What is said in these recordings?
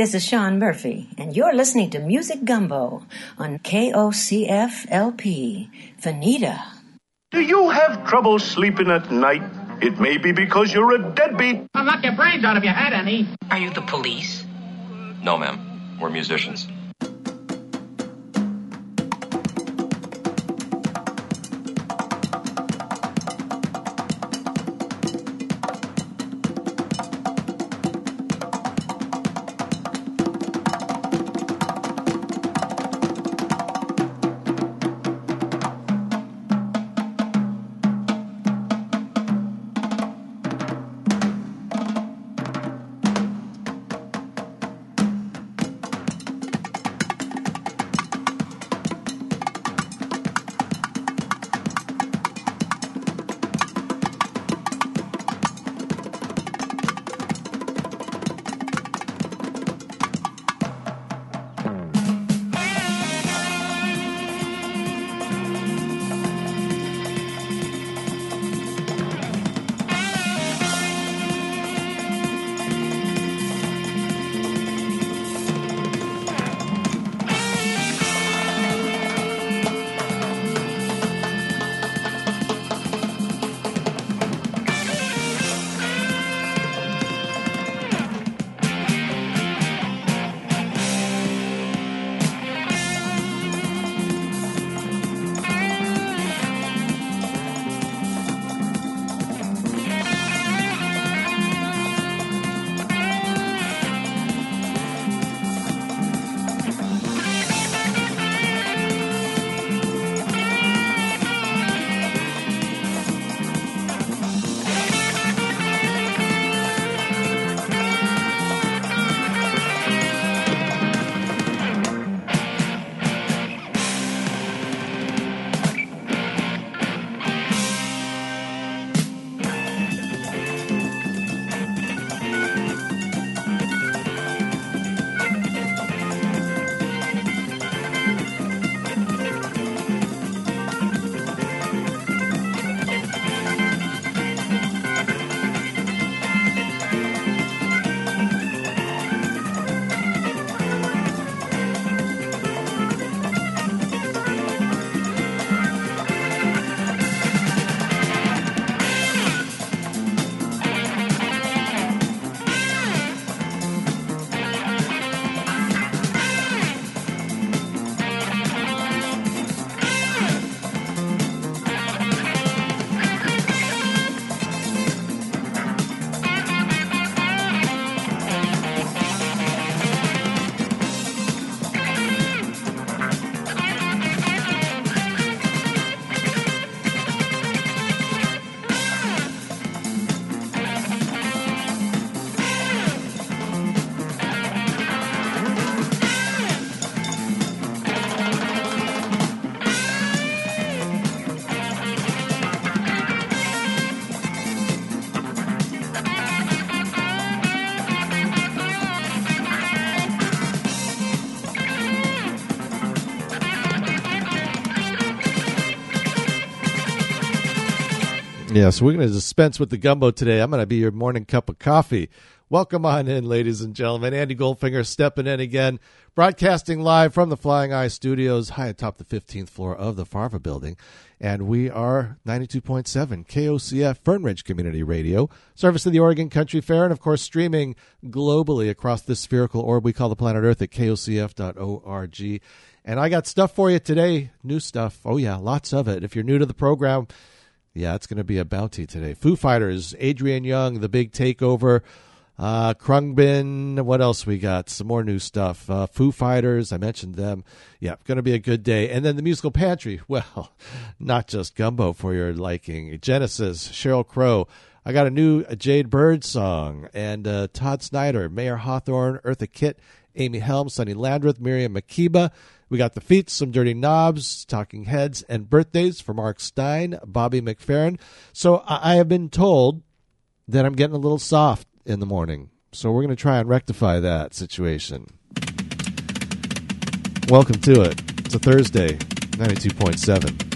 Hey, this is Sean Murphy, and you're listening to Music Gumbo on KOCF LP. Veneta. Do you have trouble sleeping at night? It may be because you're a deadbeat. I'll knock your brains out of your head, Annie. Are you the police? No, ma'am. We're musicians. Yeah, so we're going to dispense with the gumbo today. I'm going to be your morning cup of coffee. Welcome on in, ladies and gentlemen. Andy Goldfinger stepping in again, broadcasting live from the Flying Eye Studios, high atop the 15th floor of the Farva building. And we are 92.7 KOCF Fernridge Community Radio, service of the Oregon Country Fair, and of course, streaming globally across this spherical orb we call the planet Earth at kocf.org. And I got stuff for you today, new stuff. Oh, yeah, lots of it. If you're new to the program, yeah, it's going to be a bounty today. Foo Fighters, Adrian Younge, The Big Takeover, uh, Khruangbin. What else we got? Some more new stuff. Uh, Foo Fighters, I mentioned them. Yeah, going to be a good day. And then the musical pantry. Well, not just gumbo for your liking. Genesis, Sheryl Crow. I got a new Jade Bird song and uh, Todd Snider, Mayer Hawthorne, Eartha Kitt, Amy Helm, Sonny Landreth, Miriam Makeba. We got the feats, some dirty knobs, talking heads, and birthdays for Mark Stein, Bobby McFerrin. So I have been told that I'm getting a little soft in the morning. So we're going to try and rectify that situation. Welcome to it. It's a Thursday, 92.7.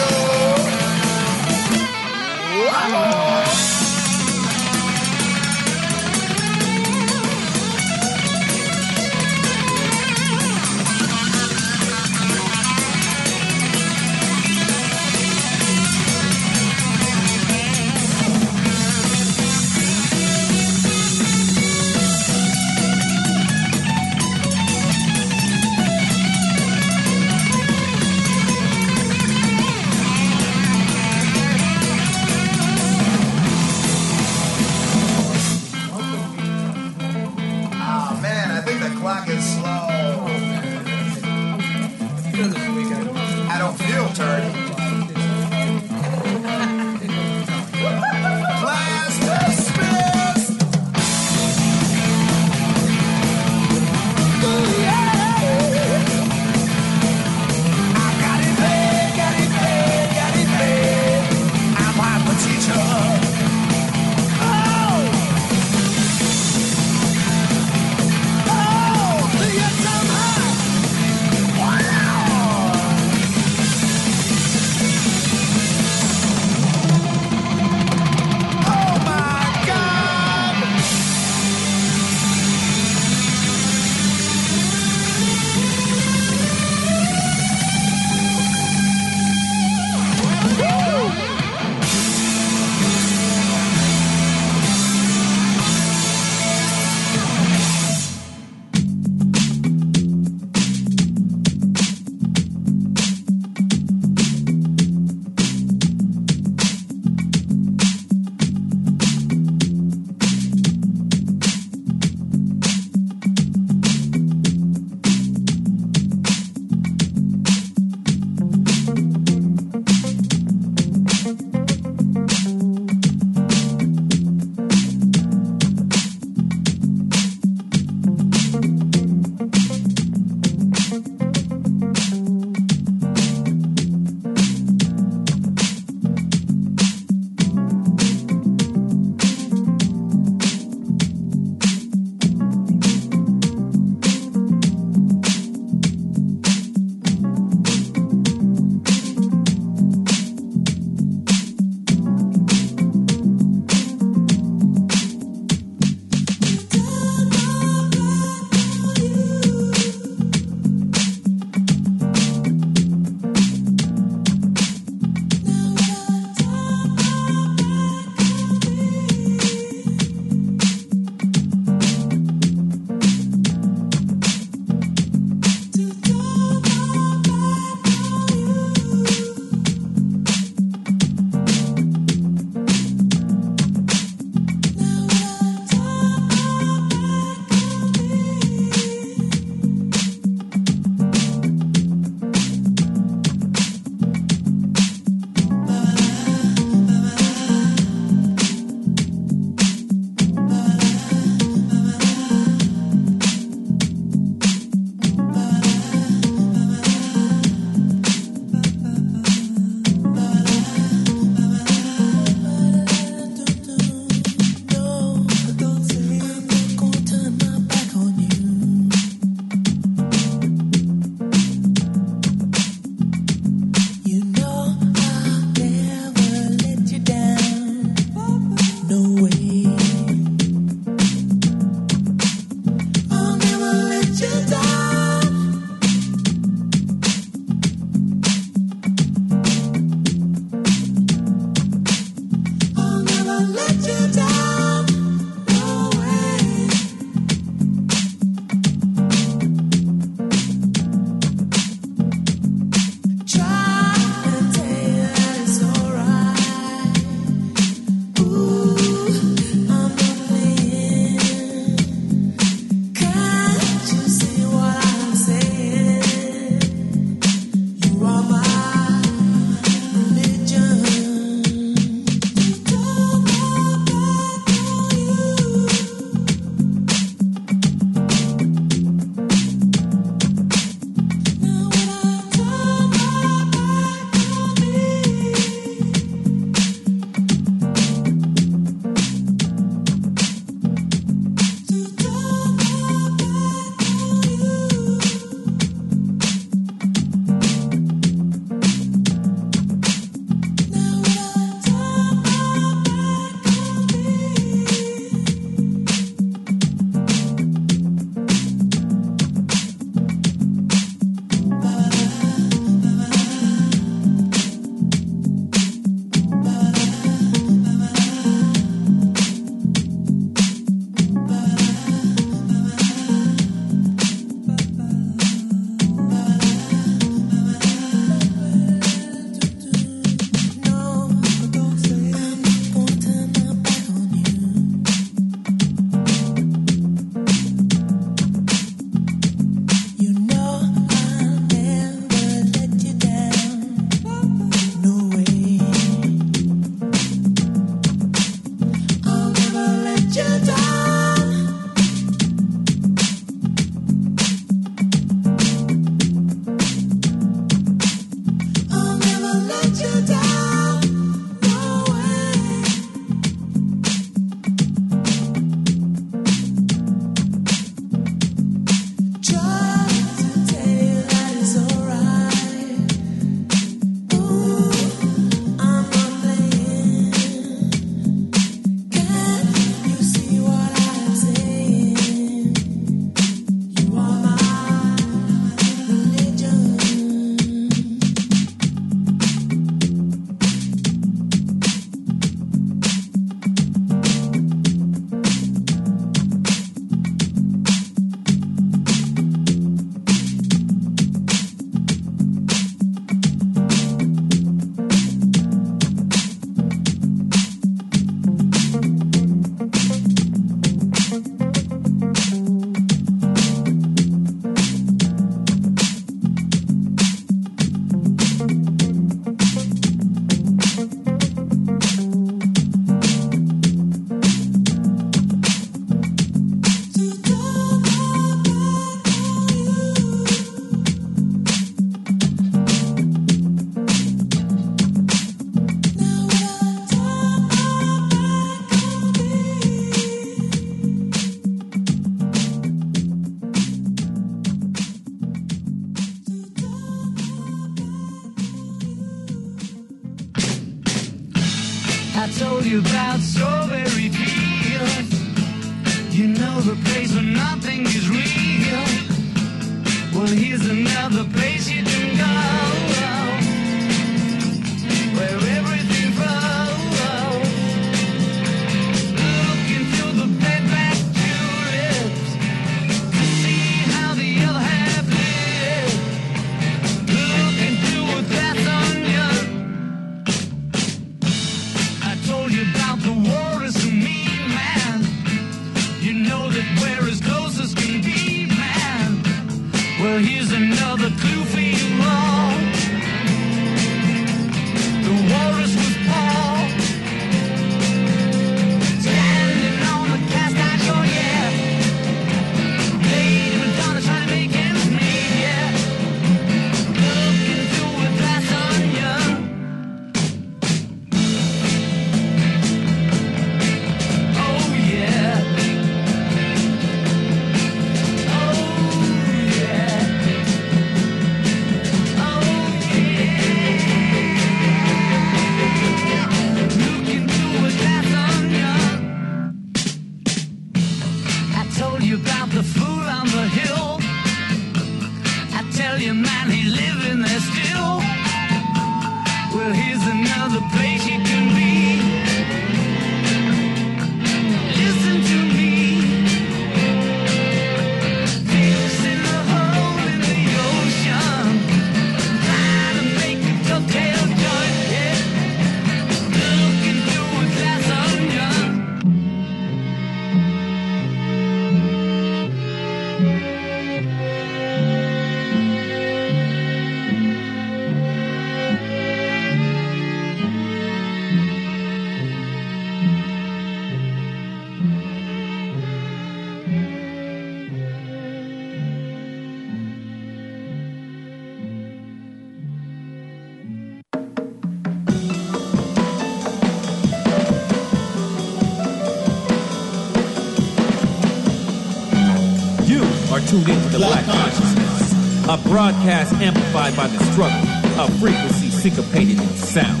the black consciousness. A broadcast amplified by the struggle, a frequency syncopated in sound.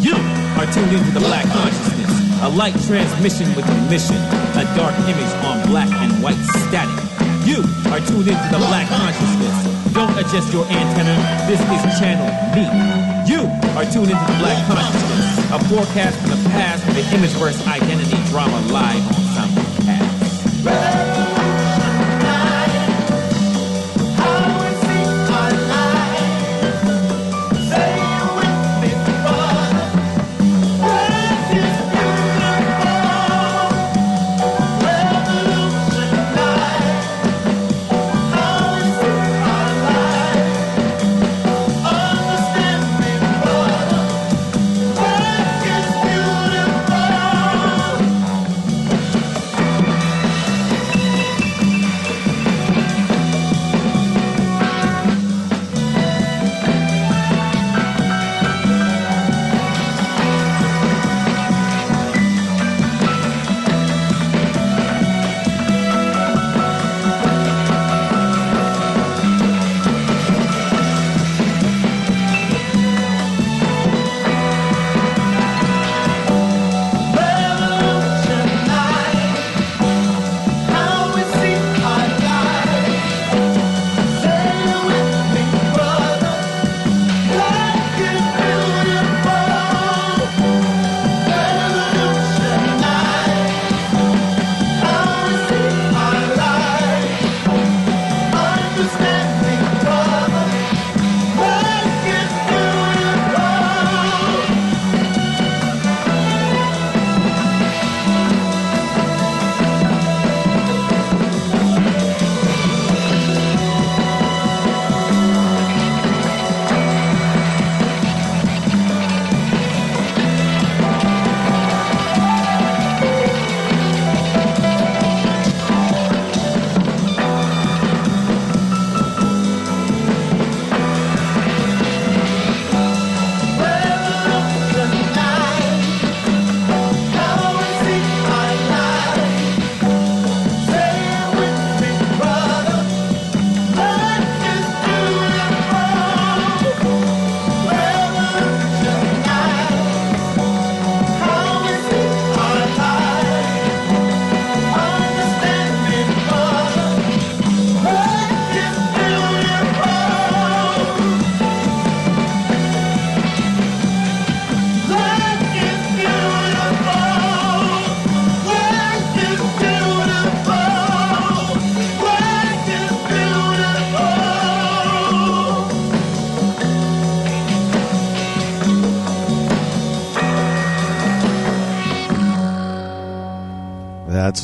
You are tuned into the black consciousness, a light transmission with a mission, a dark image on black and white static. You are tuned into the black consciousness. Don't adjust your antenna, this is channel me. You are tuned into the black consciousness, a forecast from the past with the image identity drama live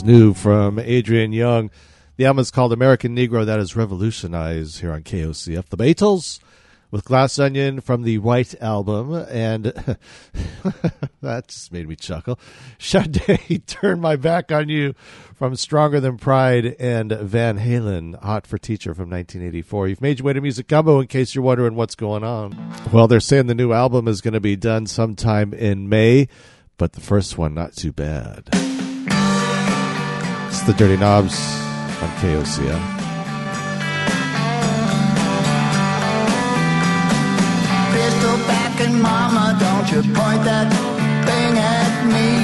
New from Adrian Younge. The album is called American Negro That Is Revolutionized here on KOCF. The Beatles with Glass Onion from the White Album. And that just made me chuckle. Sade, Turn My Back on You from Stronger Than Pride. And Van Halen, Hot for Teacher from 1984. You've made your way to Music Gumbo in case you're wondering what's going on. Well, they're saying the new album is going to be done sometime in May, but the first one, not too bad. The Dirty Knobs on KOCM. Pistol back and mama, don't you point that thing at me.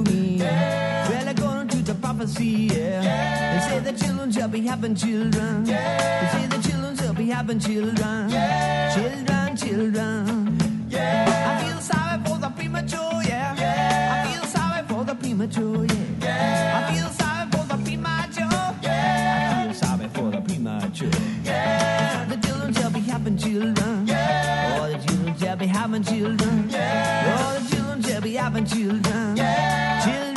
me. Yeah. Well, according to the prophecy, yeah. yeah. They say the children shall be having children. Yeah. They say the children shall be having children. Yeah. Children, children. Yeah. I feel sorry for the premature, yeah. yeah. I feel sorry for the premature, yeah. yeah. I feel sorry for the premature, yeah. I feel sorry for the premature. Yeah. The children shall be having children. Yeah. Oh, the children shall be having children haven't you learned?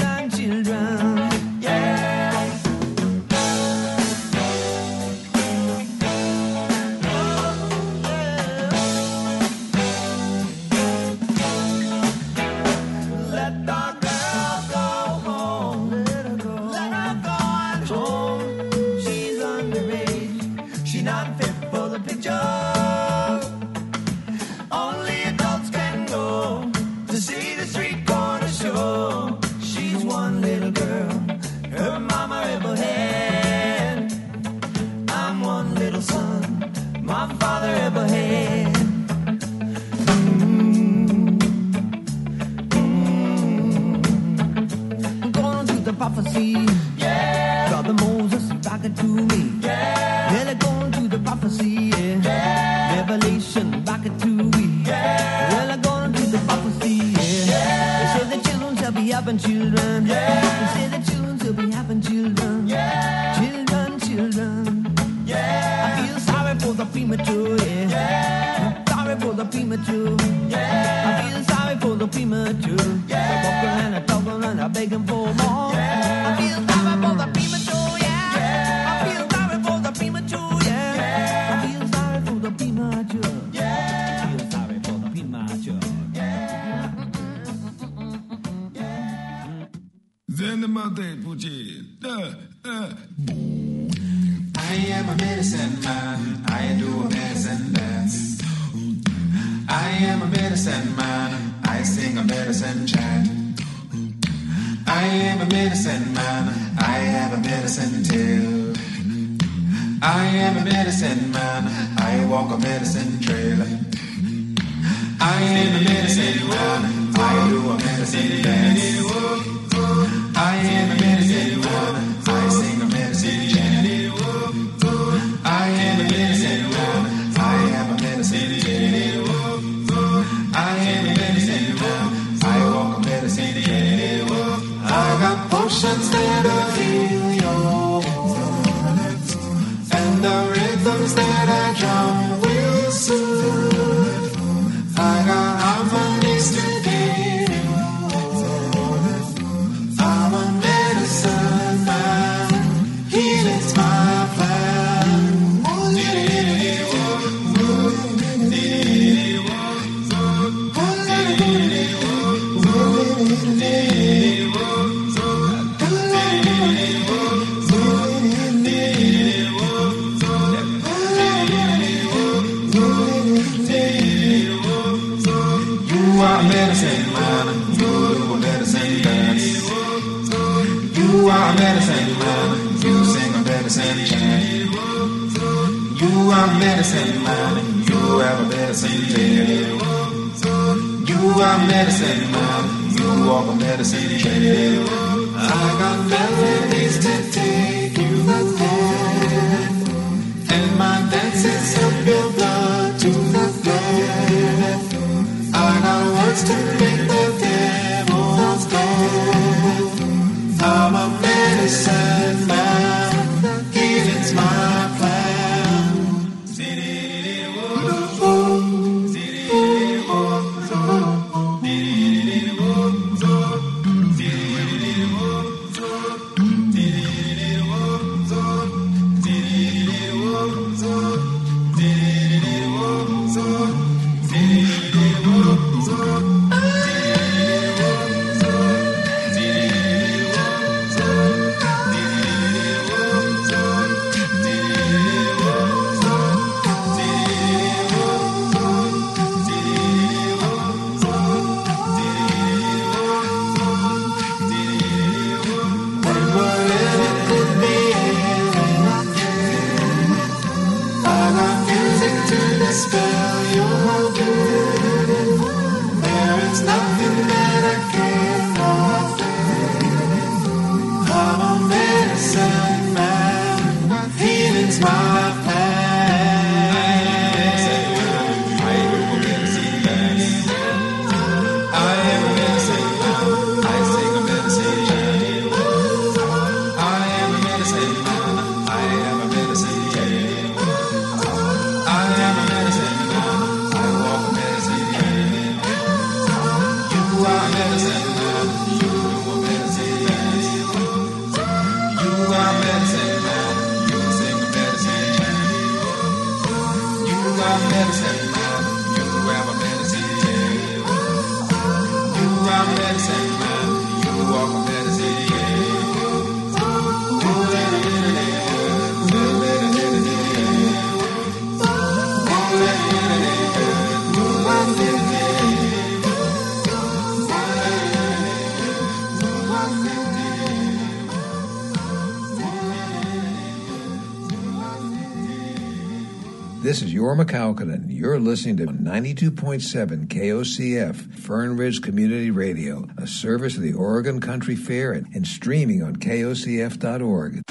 listening to 92.7 KOCF, Fern Ridge Community Radio, a service of the Oregon Country Fair and, and streaming on KOCF.org.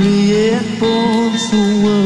me é posso.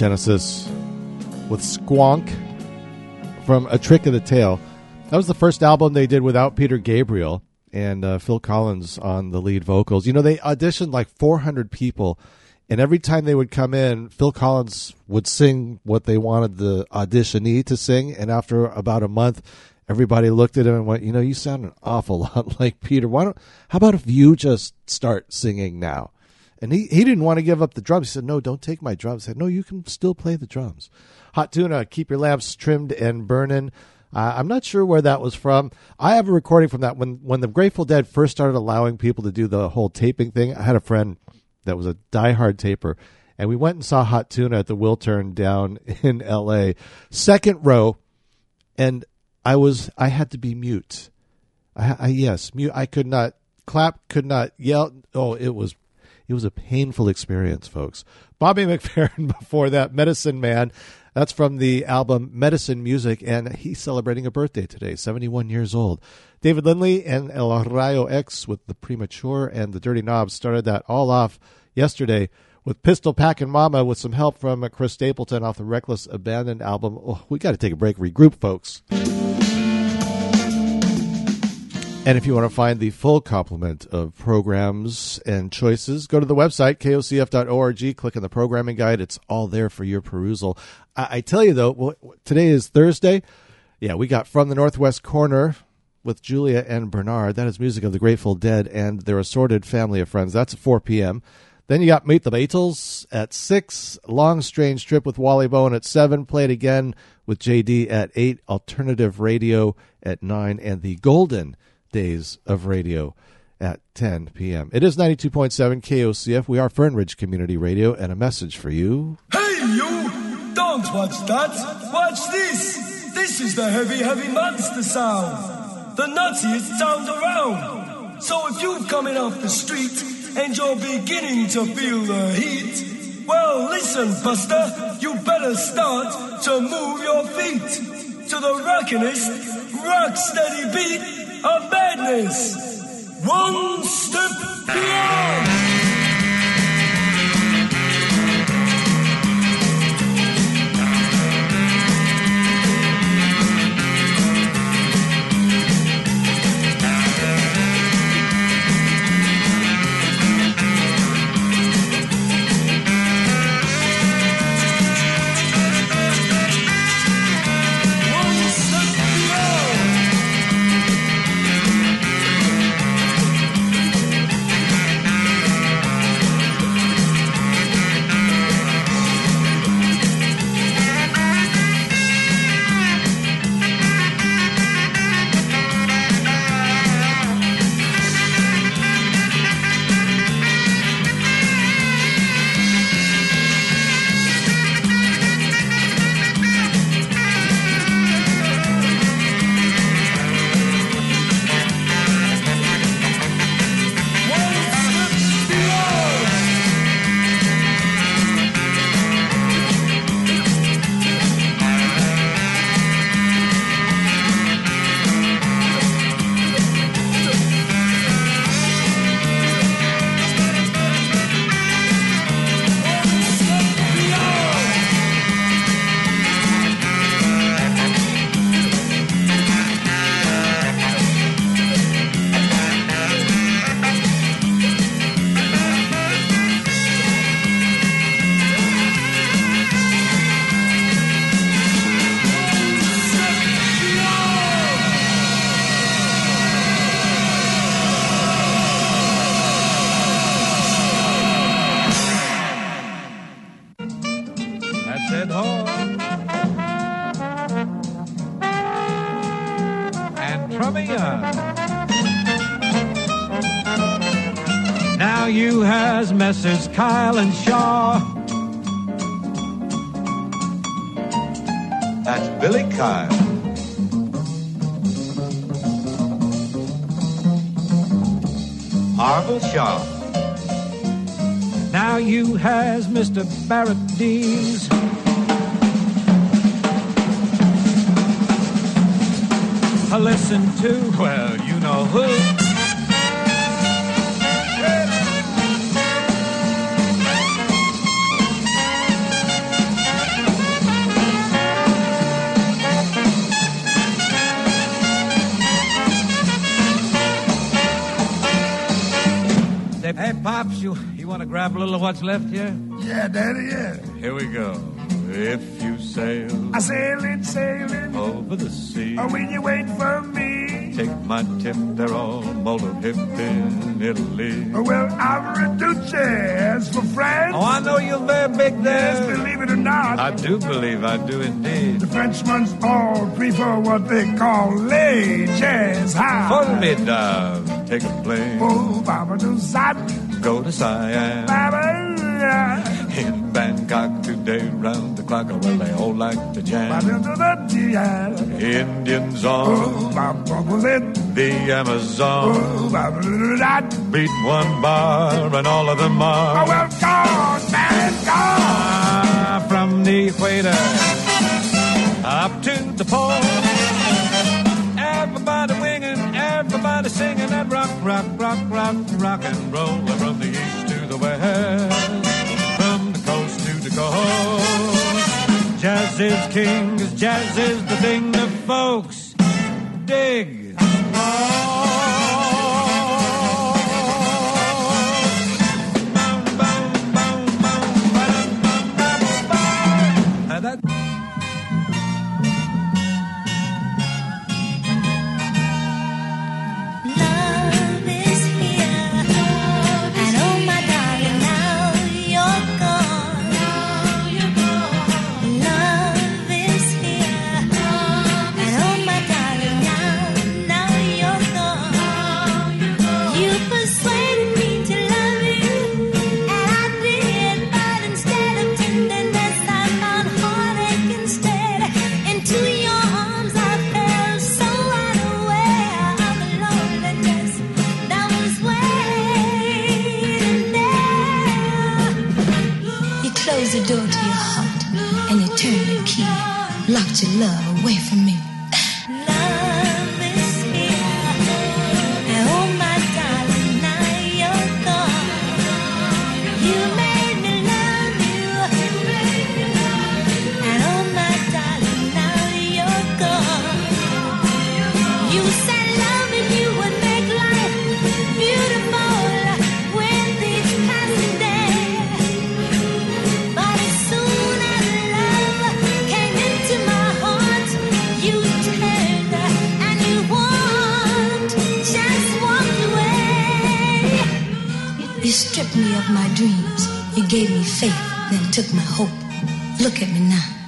Genesis with Squonk from A Trick of the Tail. That was the first album they did without Peter Gabriel and uh, Phil Collins on the lead vocals. You know, they auditioned like 400 people, and every time they would come in, Phil Collins would sing what they wanted the auditionee to sing. And after about a month, everybody looked at him and went, "You know, you sound an awful lot like Peter. Why don't? How about if you just start singing now?" And he, he didn't want to give up the drums. He said, No, don't take my drums. I said, No, you can still play the drums. Hot Tuna, keep your lamps trimmed and burning. Uh, I'm not sure where that was from. I have a recording from that when when the Grateful Dead first started allowing people to do the whole taping thing. I had a friend that was a diehard taper, and we went and saw Hot Tuna at the Wiltern down in L.A. Second row, and I was I had to be mute. I, I yes mute. I could not clap, could not yell. Oh, it was it was a painful experience, folks. Bobby McFerrin before that, Medicine Man. That's from the album Medicine Music, and he's celebrating a birthday today, 71 years old. David Lindley and El Rayo X with The Premature and The Dirty Knobs started that all off yesterday with Pistol Packin' Mama with some help from Chris Stapleton off the Wreckless Abandoned album. Oh, we got to take a break, regroup, folks. And if you want to find the full complement of programs and choices, go to the website, kocf.org, click on the programming guide. It's all there for your perusal. I, I tell you, though, well, today is Thursday. Yeah, we got From the Northwest Corner with Julia and Bernard. That is music of the Grateful Dead and their assorted family of friends. That's at 4 p.m. Then you got Meet the Beatles at 6, Long Strange Trip with Wally Bowen at 7, Play It Again with JD at 8, Alternative Radio at 9, and the Golden days of radio at 10 p.m. It is 92.7 KOCF. We are Fern Ridge Community Radio, and a message for you. Hey, you! Don't watch that! Watch this! This is the heavy, heavy monster sound! The nuttiest sound around! So if you're coming off the street and you're beginning to feel the heat, well, listen, Buster, you better start to move your feet to the rockinest, rock steady beat of madness. One step beyond. You, you want to grab a little of what's left here? Yeah, Daddy, yeah. Here we go. If you sail I sailing, sailing. over the sea, Oh, when you wait for me. take my tip, they're all molto hip in Italy. Oh, well, I'm Reduce for France. Oh, I know you're very big Yes, there. believe it or not. I do believe I do indeed. The Frenchmen's all prefer what they call lay jazz high. Formidable. Take a plane, Oh, Baba do go to Siam. In Bangkok today, round the clock, well, they all like to jam. Indians on the Amazon. Beat one bar, and all of them are. gone. Ah, from the equator up to the pole. Everybody singing that rock, rock, rock, rock, rock and roll. From the east to the west, from the coast to the coast. Jazz is king, jazz is the thing the folks dig. And gave me faith, then took my hope. Look at me now.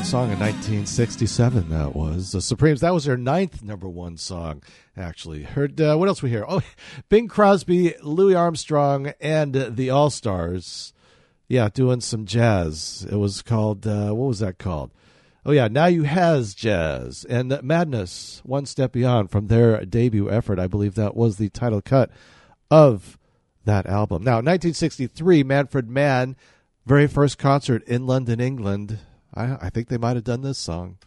One song in 1967. That was the Supremes. That was their ninth number one song. Actually, heard uh, what else we hear? Oh, Bing Crosby, Louis Armstrong, and the All Stars. Yeah, doing some jazz. It was called uh, what was that called? Oh yeah, now you has jazz and Madness, one step beyond from their debut effort. I believe that was the title cut of that album. Now, 1963, Manfred Mann, very first concert in London, England. I, I think they might have done this song.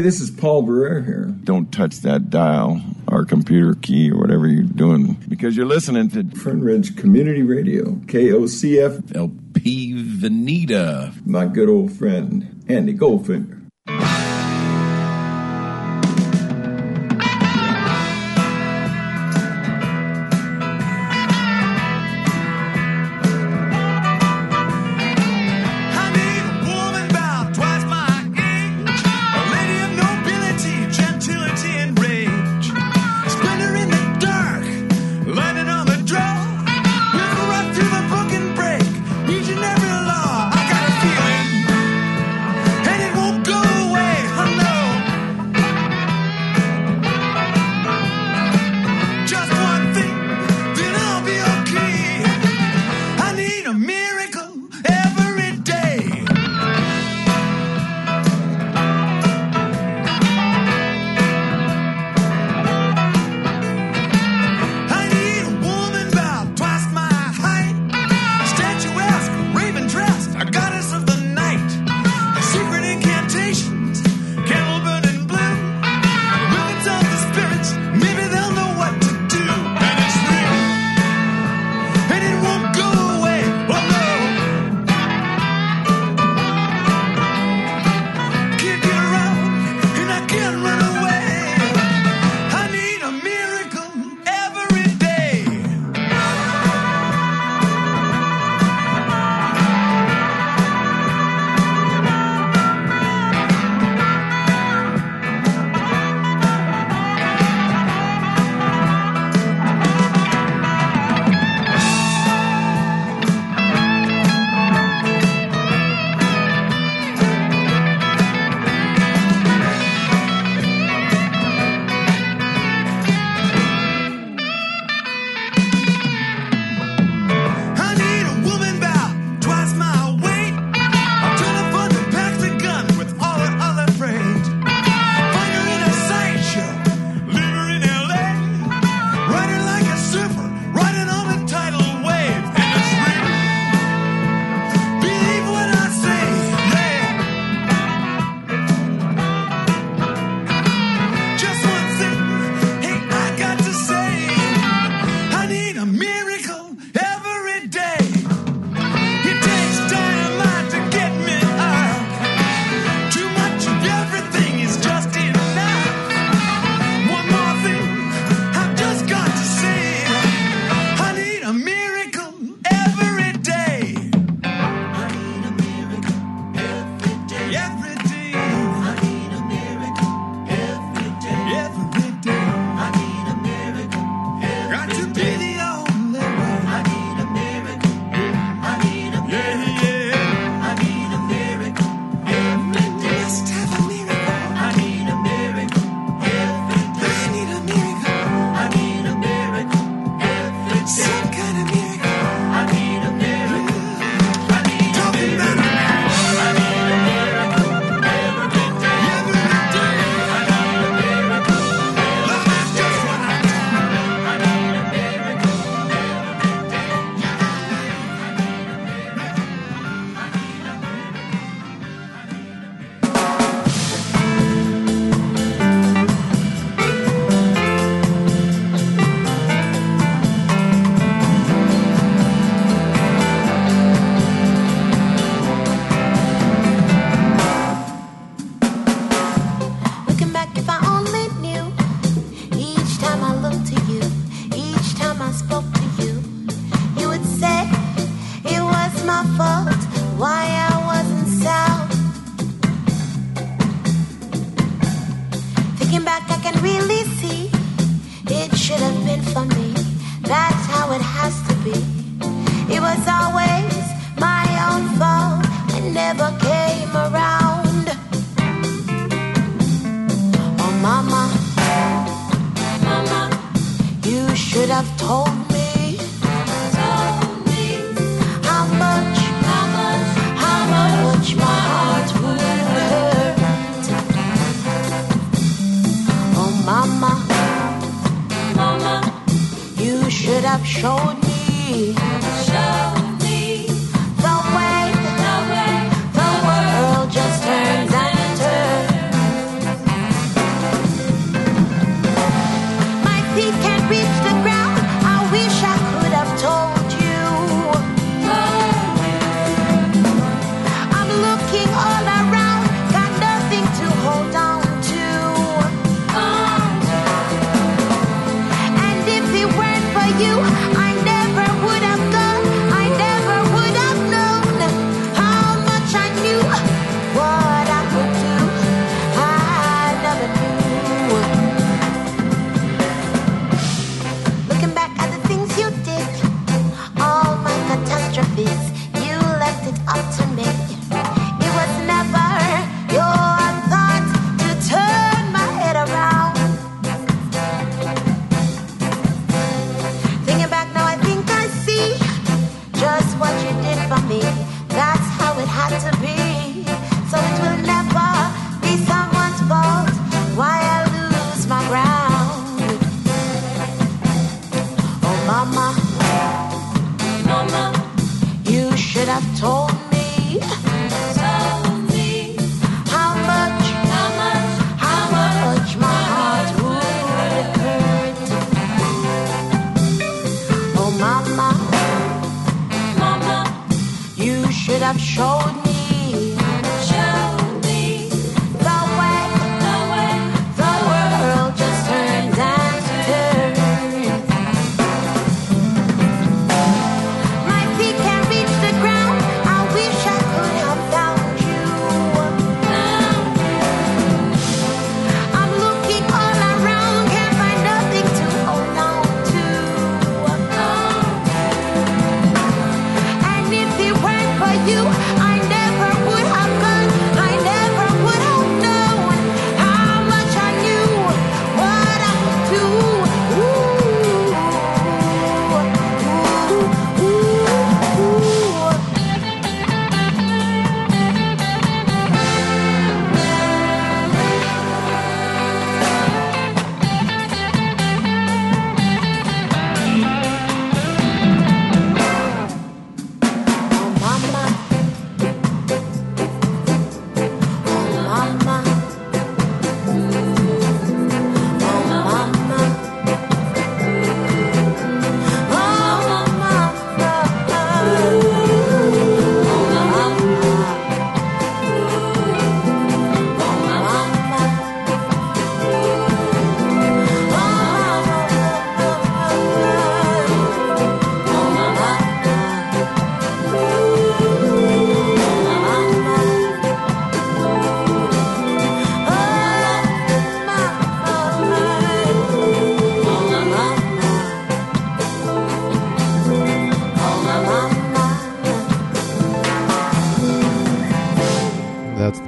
Hey, this is Paul Barrere here. Don't touch that dial or computer key or whatever you're doing because you're listening to Fern Ridge Community Radio, KOCF. LP Veneta. My good old friend, Andy Goldfinger.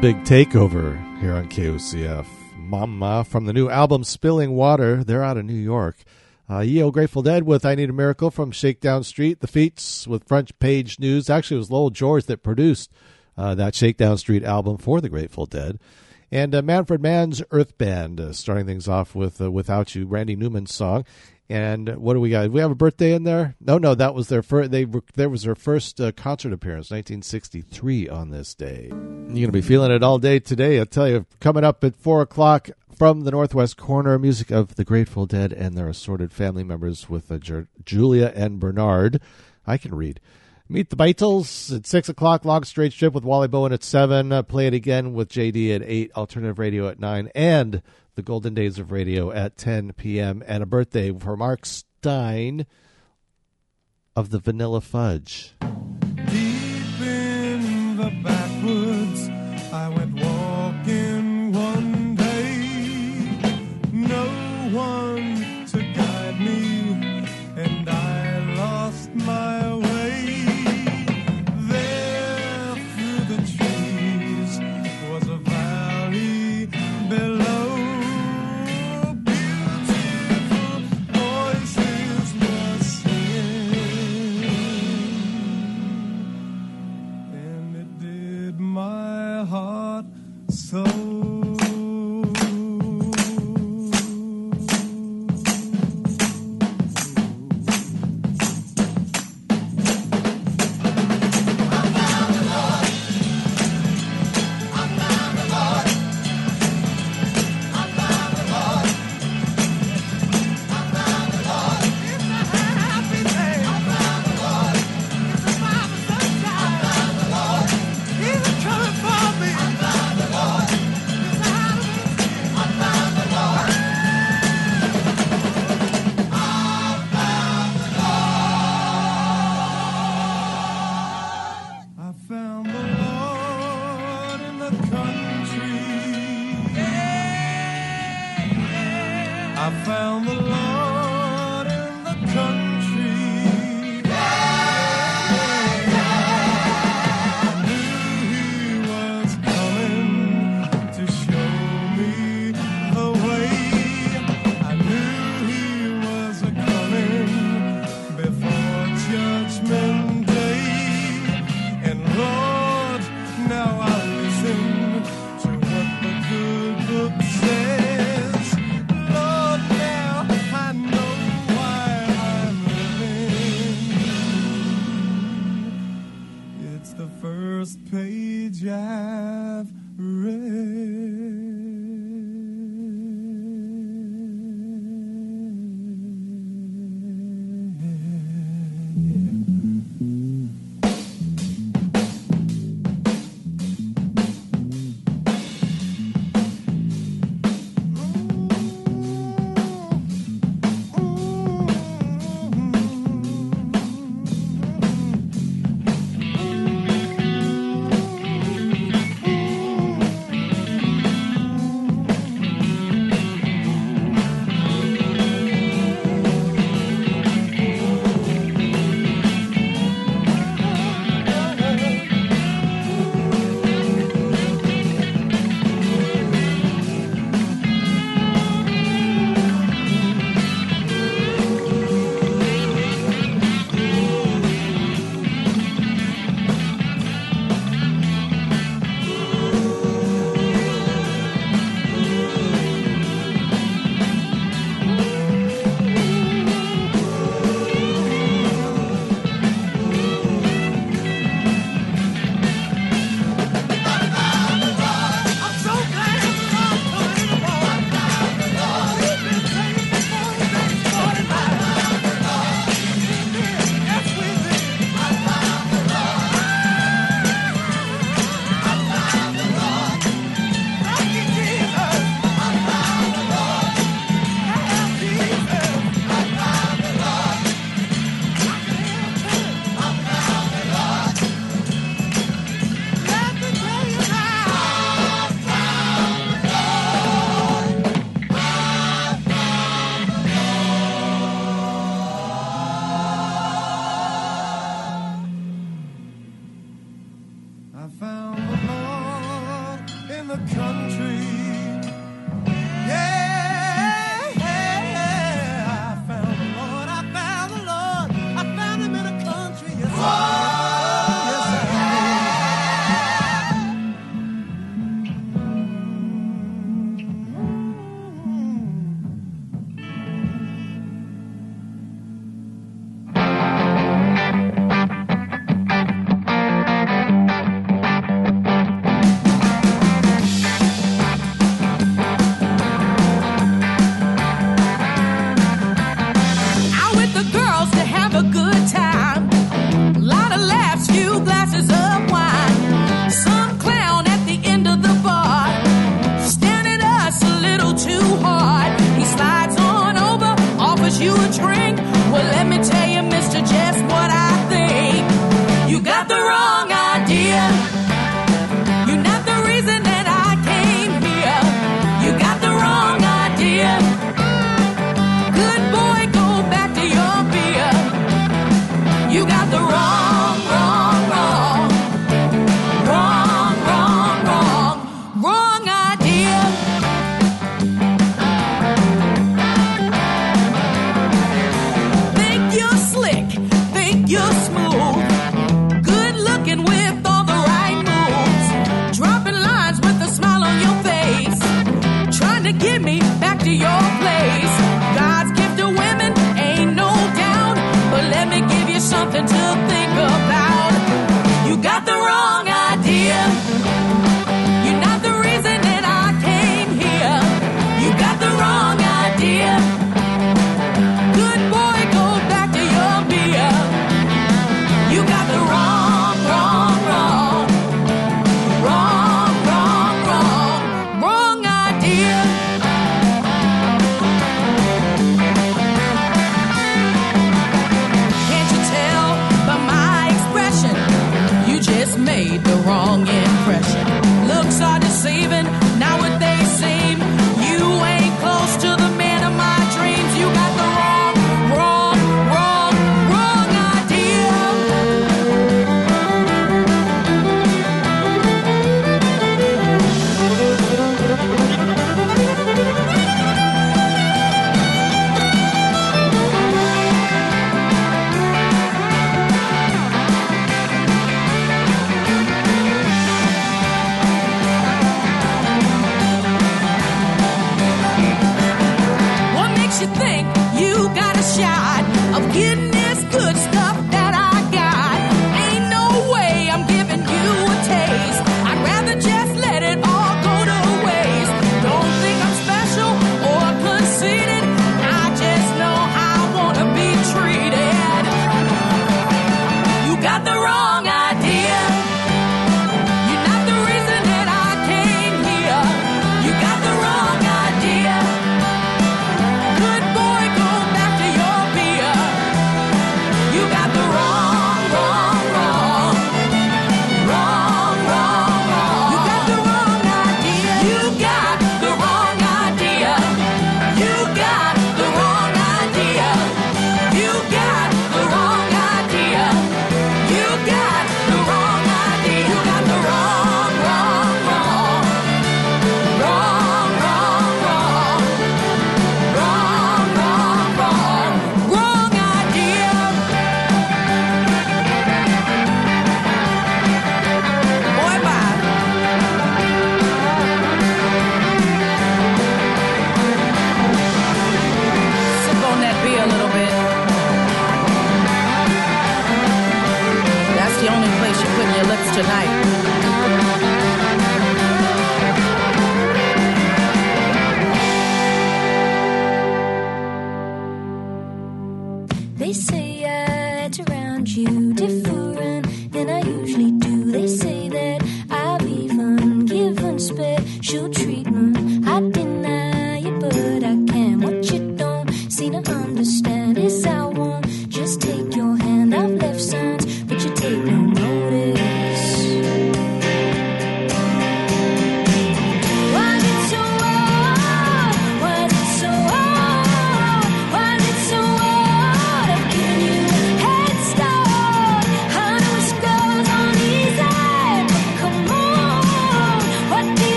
Big takeover here on KOCF. Mama from the new album Spilling Water. They're out of New York. Uh, Yo Grateful Dead with I Need a Miracle from Shakedown Street. The Feats with Front Page News. Actually, it was Lowell George that produced uh, that Shakedown Street album for the Grateful Dead. And uh, Manfred Mann's Earth Band uh, starting things off with uh, Without You, Randy Newman's song. And what do we got? We have a birthday in there? No, no, that was their first. They were, there was their first uh, concert appearance, 1963, on this day. You're gonna be feeling it all day today. I'll tell you. Coming up at four o'clock from the Northwest Corner, music of the Grateful Dead and their assorted family members with uh, Ju- Julia and Bernard. I can read. Meet the Beatles at 6 o'clock, Long Straight Strip with Wally Bowen at 7. Uh, play it again with JD at 8, Alternative Radio at 9, and the Golden Days of Radio at 10 p.m. And a birthday for Mark Stein of the Vanilla Fudge. Deep in the backwoods,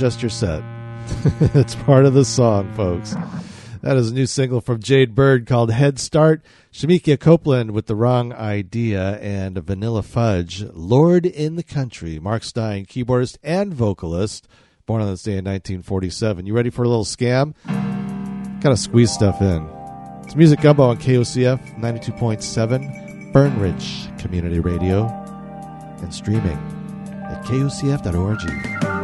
adjust your set. it's part of the song, folks. That is a new single from Jade Bird called Head Start. Shemekia Copeland with The Wrong Idea and Vanilla Fudge. Lord in the Country. Mark Stein, keyboardist and vocalist, born on this day in 1947. You ready for a little scam? Gotta squeeze stuff in. It's Music Gumbo on KOCF 92.7, Fern Ridge Community Radio, and streaming at kocf.org.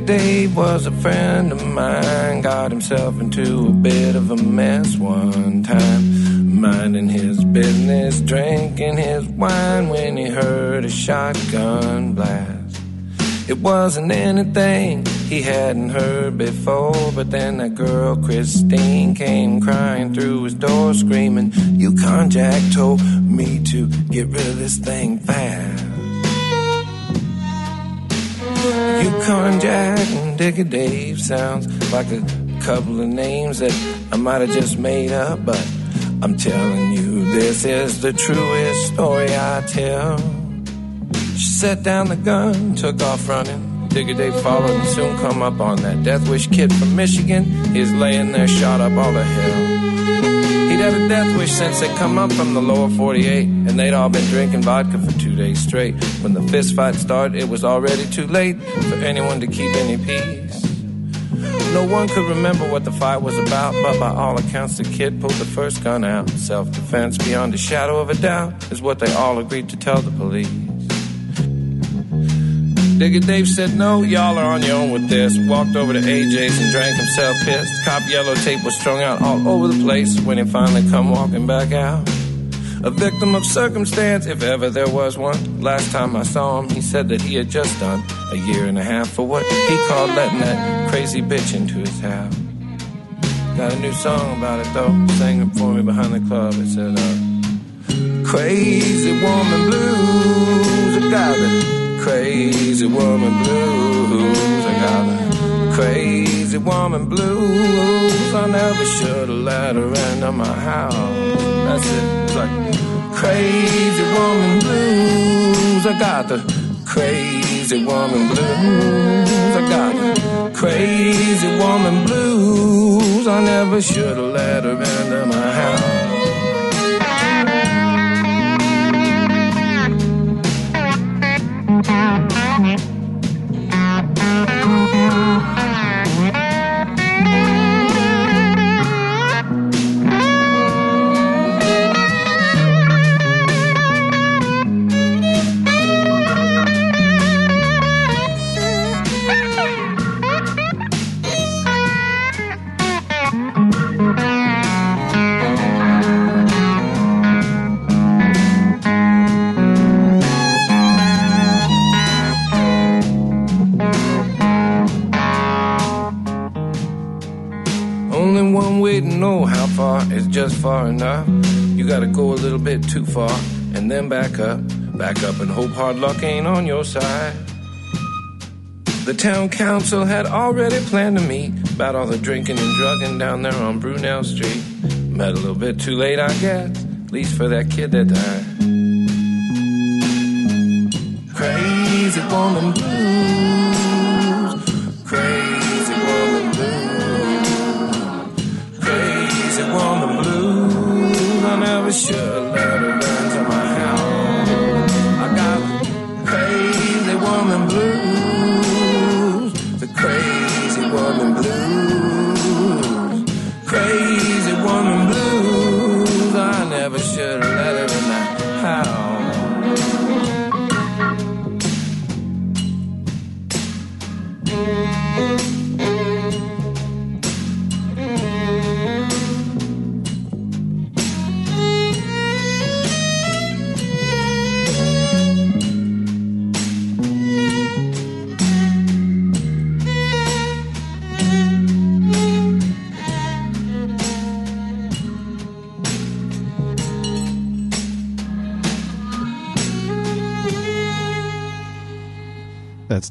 Dave was a friend of mine, got himself into a bit of a mess one time. Minding his business, drinking his wine when he heard a shotgun blast. It wasn't anything he hadn't heard before, but then that girl Christine came crying through his door, screaming, Yukon Jack told me to get rid of this thing fast. Yukon Jack and Digger Dave sounds like a couple of names that I might have just made up, but I'm telling you, this is the truest story I tell. She set down the gun, took off running. Digger Dave followed and soon come up on that Death Wish kid from Michigan. He's laying there shot up all the hell. He'd had a death wish since they come up from the lower 48, and they'd all been drinking vodka for straight. When the fist fight started, it was already too late for anyone to keep any peace. No one could remember what the fight was about, but by all accounts, the kid pulled the first gun out. Self defense, beyond a shadow of a doubt, is what they all agreed to tell the police. Digger Dave said, No, y'all are on your own with this. Walked over to AJ's and drank himself pissed. Cop yellow tape was strung out all over the place when he finally come walking back out. A victim of circumstance, if ever there was one. Last time I saw him, he said that he had just done a year and a half for what he called letting that crazy bitch into his house. Got a new song about it though, sang it for me behind the club. It said, uh, Crazy woman blues, I got the crazy woman blues, crazy woman blues. I never should have let her into my house. That's it. It's like crazy woman blues. I got the crazy woman blues. I got the crazy woman blues. I never should have let her into my house. Too far and then back up. Back up and hope hard luck ain't on your side. The town council had already planned to meet about all the drinking and drugging down there on Brunel Street. Met a little bit too late, I guess, at least for that kid that died. Crazy woman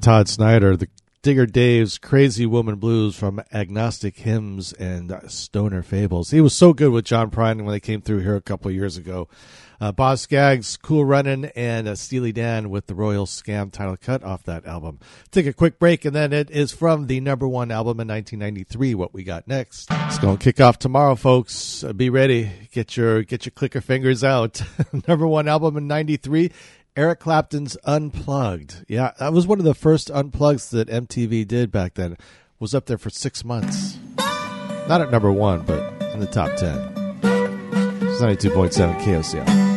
Todd Snider, the Digger Dave's Crazy Woman Blues from Agnostic Hymns and Stoner Fables. He was so good with John Prine when they came through here a couple years ago. Uh, Boz Skaggs, Cool Runnin', and uh, Steely Dan with the Royal Scam title cut off that album. Take a quick break, and then it is from the number one album in 1993. What we got next? It's going to kick off tomorrow, folks. Uh, be ready. Get your get your clicker fingers out. number one album in '93. Eric Clapton's Unplugged. Yeah, that was one of the first unplugs that MTV did back then. Was up there for six months. Not at number one, but in the top ten. It's 92.7 KOCF.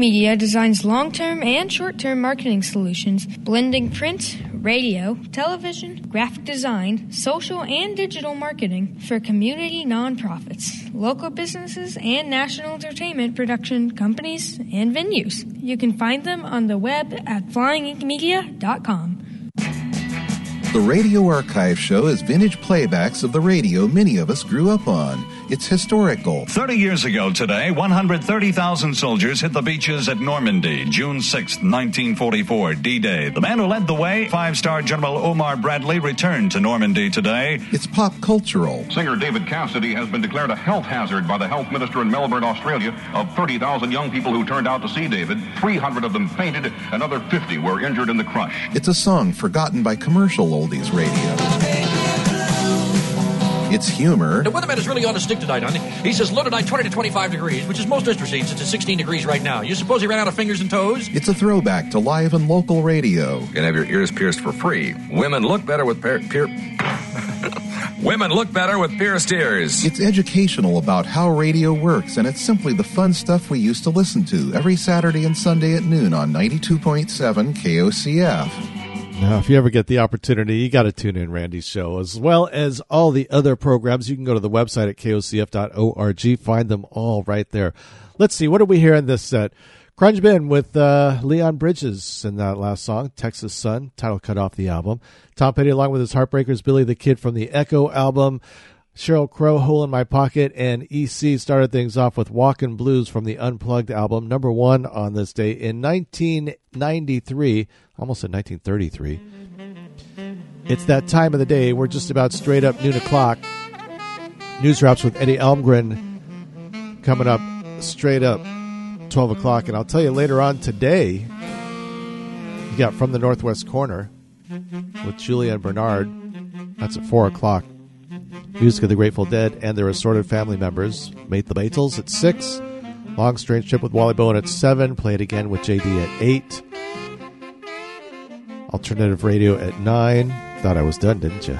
Media designs long term and short term marketing solutions, blending print, radio, television, graphic design, social, and digital marketing for community nonprofits, local businesses, and national entertainment production companies and venues. You can find them on the web at flyinginkmedia.com. The Radio Archive Show is vintage playbacks of the radio many of us grew up on. It's historical. 30 years ago today, 130,000 soldiers hit the beaches at Normandy, June 6, 1944, D Day. The man who led the way, five star General Omar Bradley, returned to Normandy today. It's pop cultural. Singer David Cassidy has been declared a health hazard by the health minister in Melbourne, Australia. Of 30,000 young people who turned out to see David, 300 of them fainted, another 50 were injured in the crush. It's a song forgotten by commercial oldies radio. It's humor. The weatherman is really on a stick tonight, honey. He says low tonight 20 to 25 degrees, which is most interesting since It's 16 degrees right now. You suppose he ran out of fingers and toes? It's a throwback to live and local radio. You can have your ears pierced for free. Women look better with per- pier- Women look better with pierced ears. It's educational about how radio works, and it's simply the fun stuff we used to listen to every Saturday and Sunday at noon on 92.7 KOCF. Now, if you ever get the opportunity, you got to tune in Randy's show as well as all the other programs. You can go to the website at kocf.org, find them all right there. Let's see, what did we hear in this set? Khruangbin with uh, Leon Bridges in that last song, Texas Sun, title cut off the album. Tom Petty along with his Heartbreakers, Billy the Kid from the Echo album. Sheryl Crow, Hole in My Pocket, and EC started things off with Walkin' Blues from the Unplugged album, number one on this day in 1993, almost in 1933. It's that time of the day. We're just about straight up noon o'clock. News wraps with Eddie Elmgren coming up straight up 12 o'clock. And I'll tell you later on today, you got From the Northwest Corner with Julianne Bernard. That's at 4 o'clock. Music of the Grateful Dead and their assorted family members. Mate the Beatles at 6. Long Strange Trip with Wally Bowen at 7. Play it again with JD at 8. Alternative Radio at 9. Thought I was done, didn't you?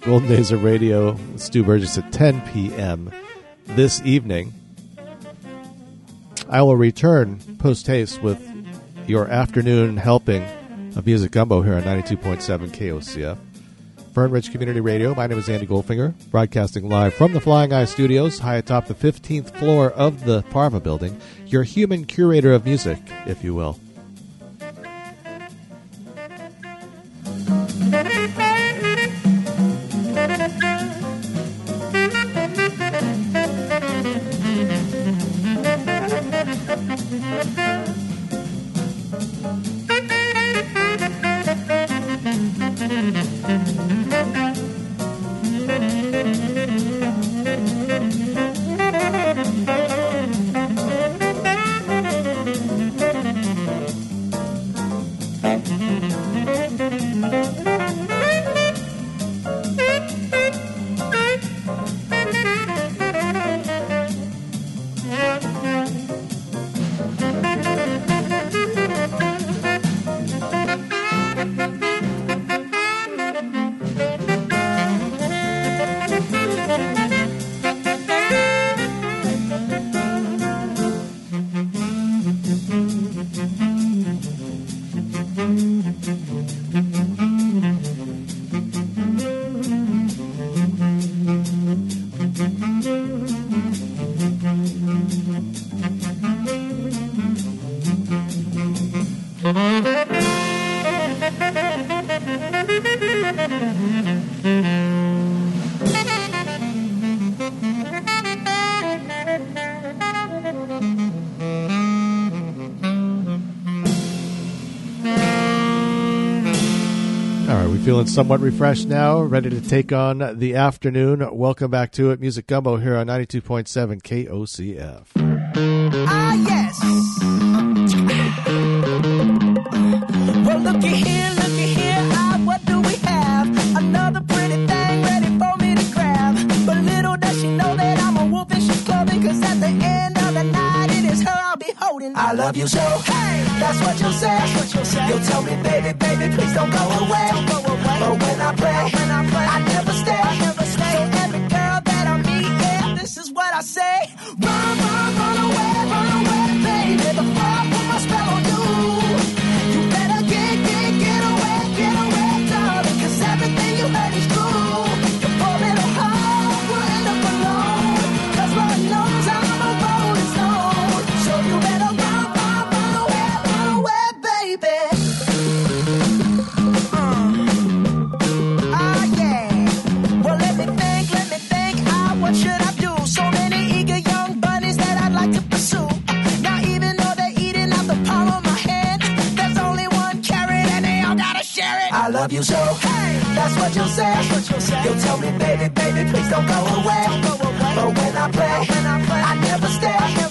Golden Days of Radio with Stu Burgess at 10 p.m. this evening. I will return post haste with your afternoon helping of Music Gumbo here on 92.7 KOCF. Fern Ridge Community Radio. My name is Andy Goldfinger, broadcasting live from the Flying Eye Studios, high atop the 15th floor of the Parva building, your human curator of music, if you will. Feeling somewhat refreshed now, ready to take on the afternoon. Welcome back to it. Music Gumbo here on 92.7 KOCF. love you so. Hey, that's what you say. That's what you say. You'll tell me, baby, baby, please don't go away. Don't go away. But when I when I, pray I never stay. you so hey, that's what you'll say. you will tell me, baby, baby, please don't go away. But when I play, I never stay.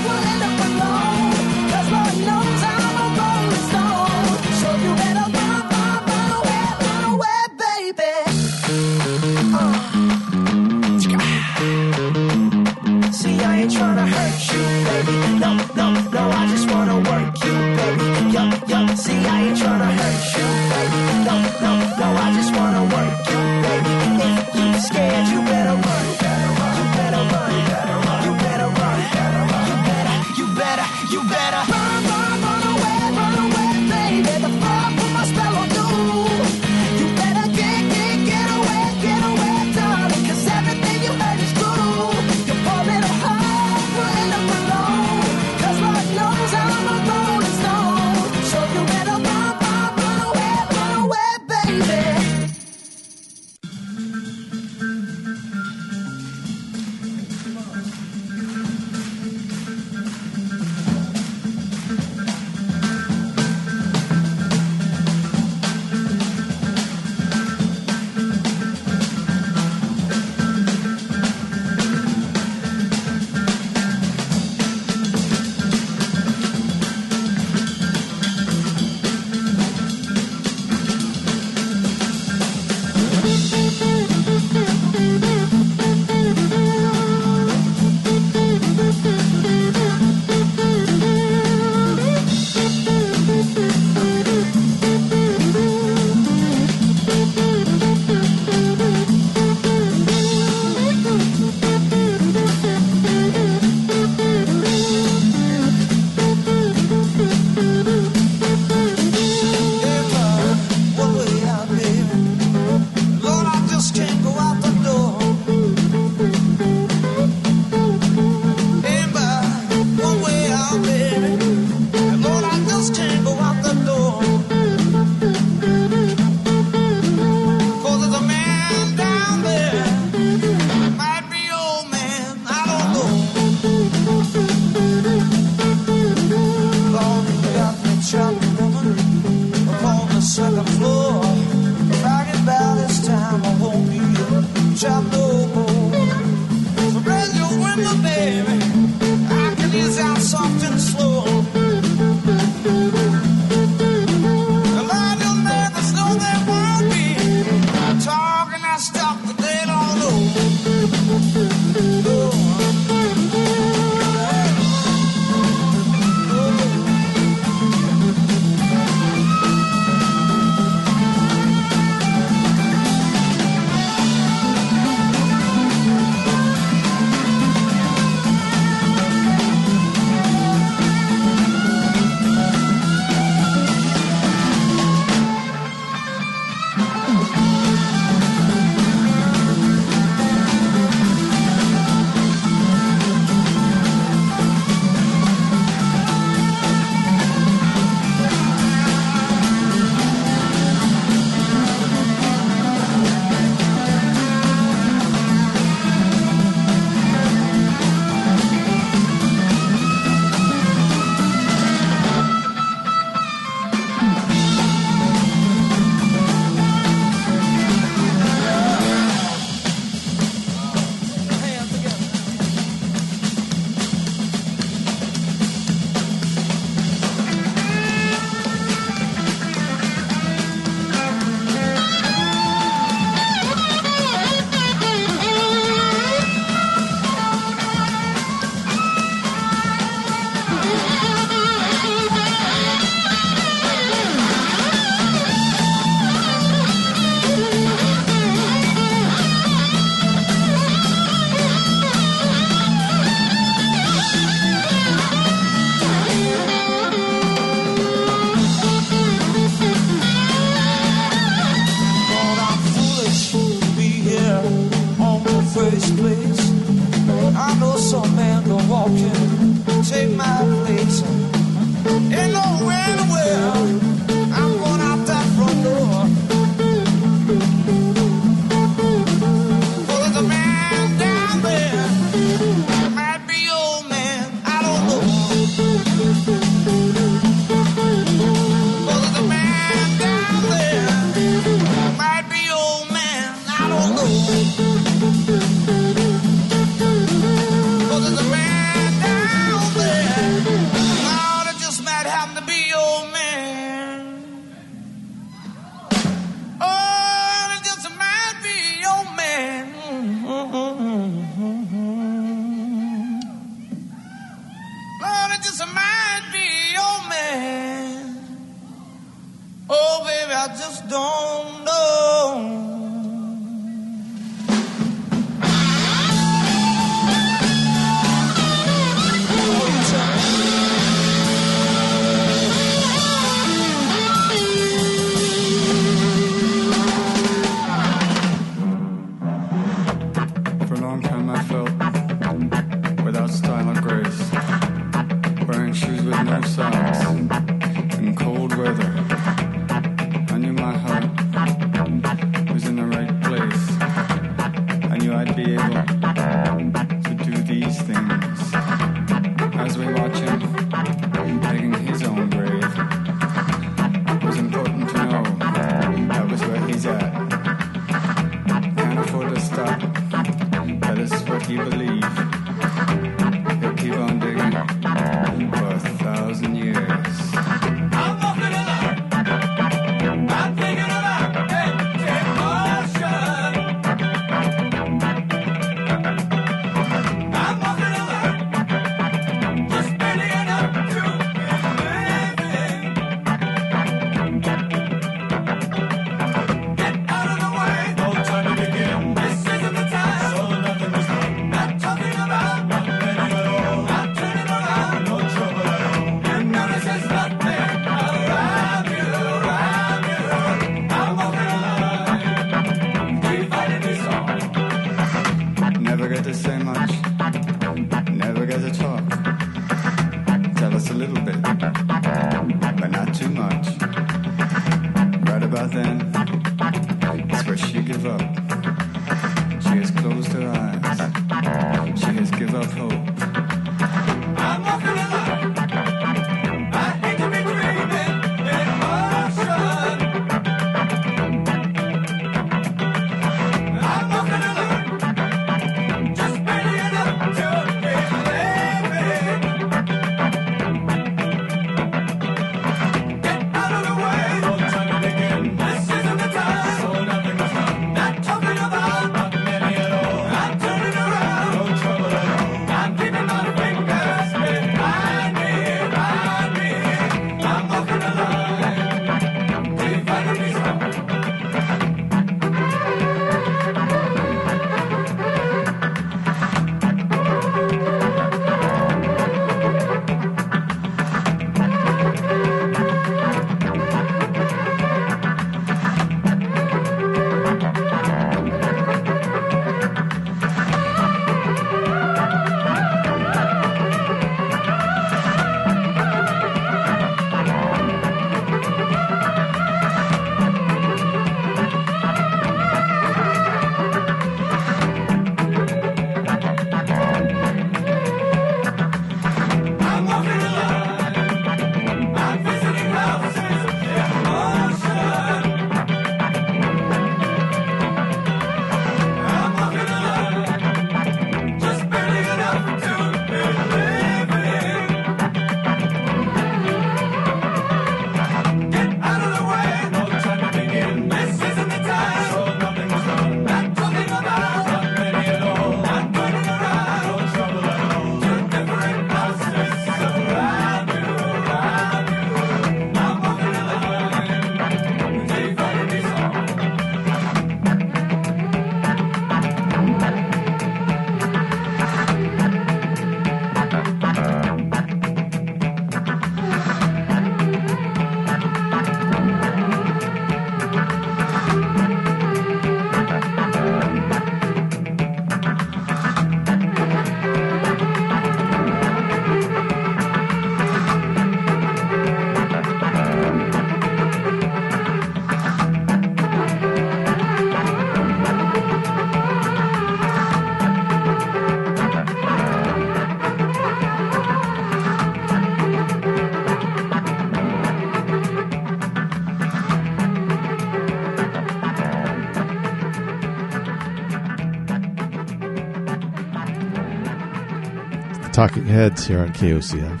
Talking Heads here on KOCF.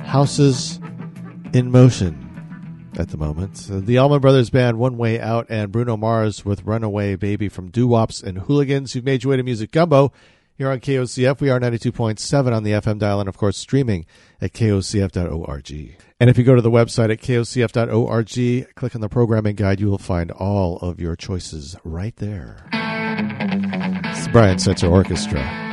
Houses in Motion at the moment. Uh, the Allman Brothers Band, One Way Out, and Bruno Mars with Runaway Baby from Doo Wops and Hooligans. You've made your way to Music Gumbo here on KOCF. We are 92.7 on the FM dial and, of course, streaming at kocf.org. And if you go to the website at kocf.org, click on the programming guide, you will find all of your choices right there. It's Brian Setzer Orchestra.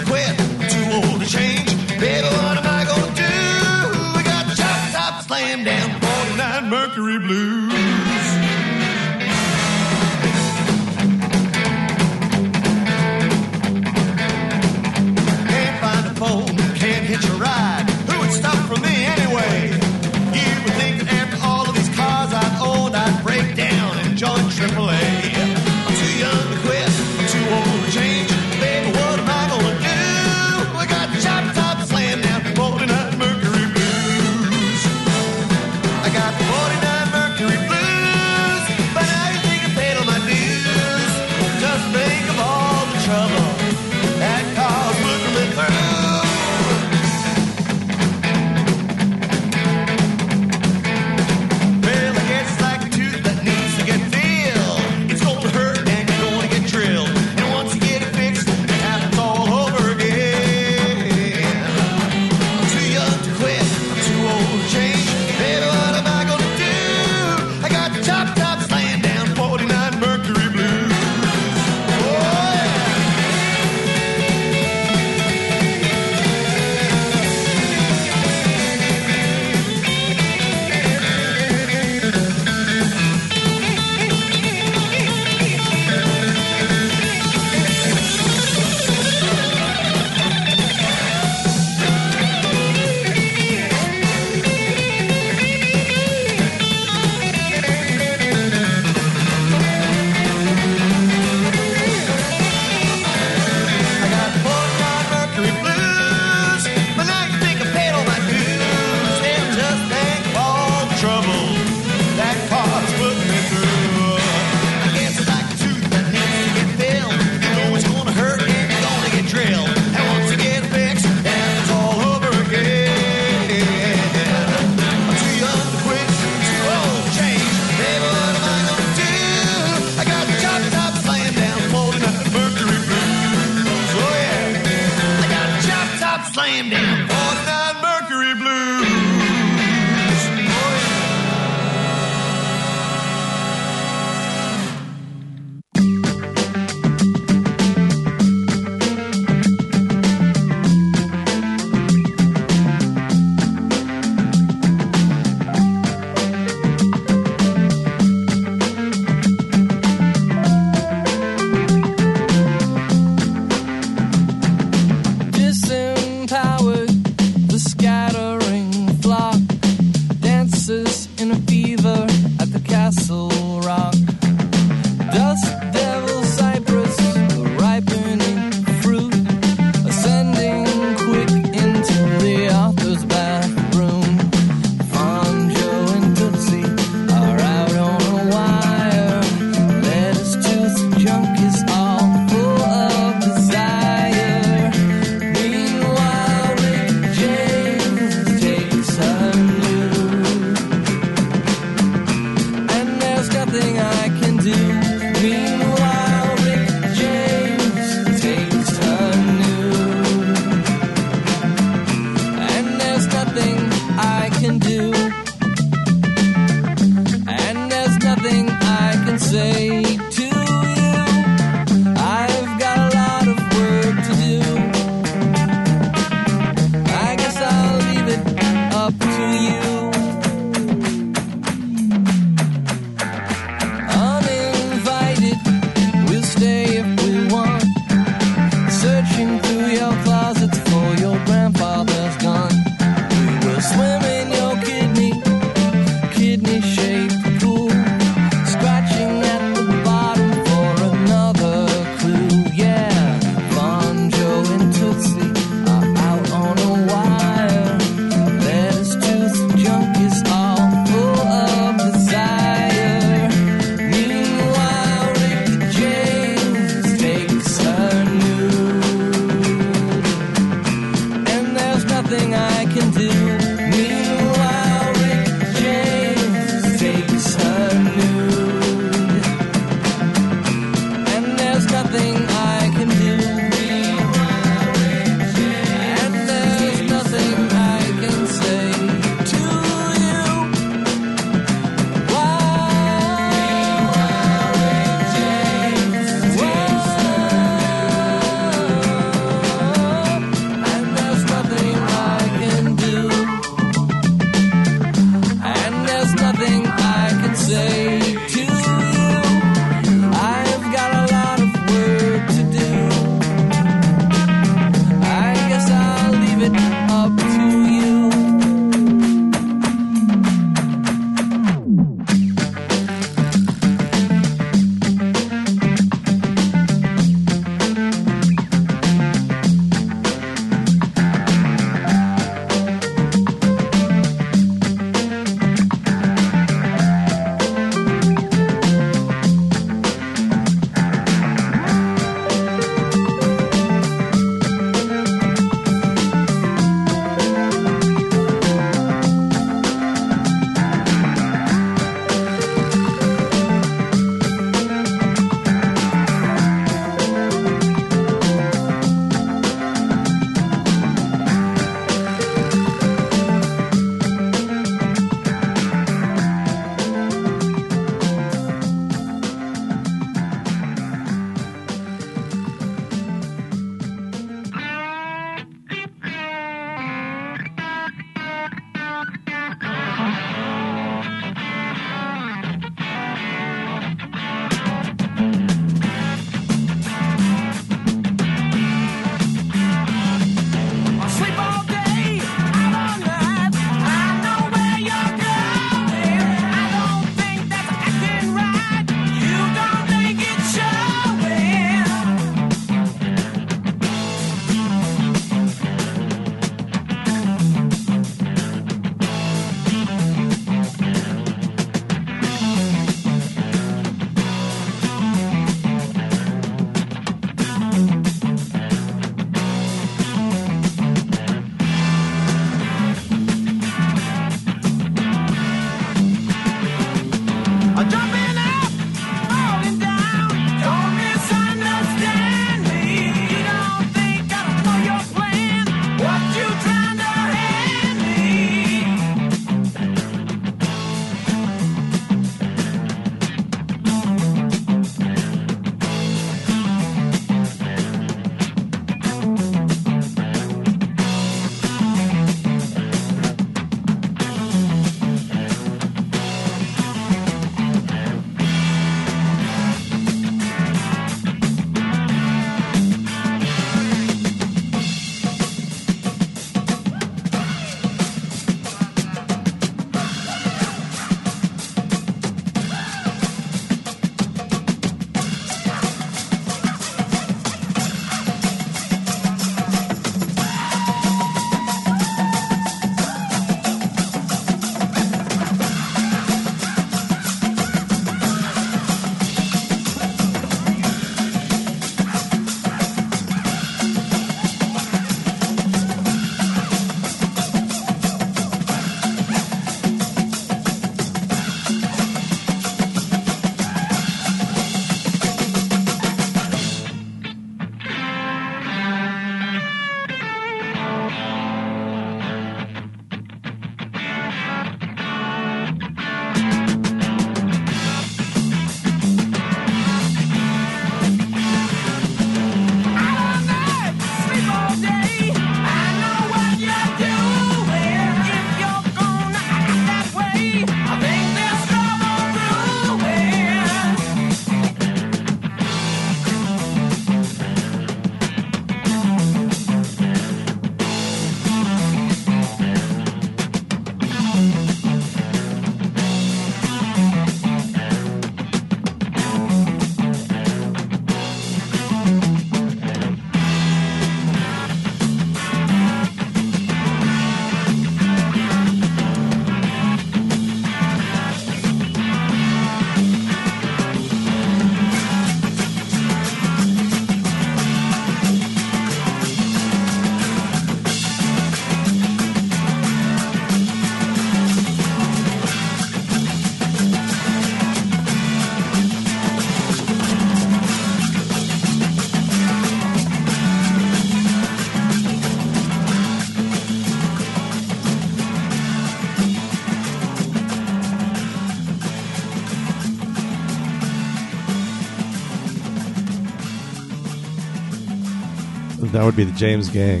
That would be the James Gang.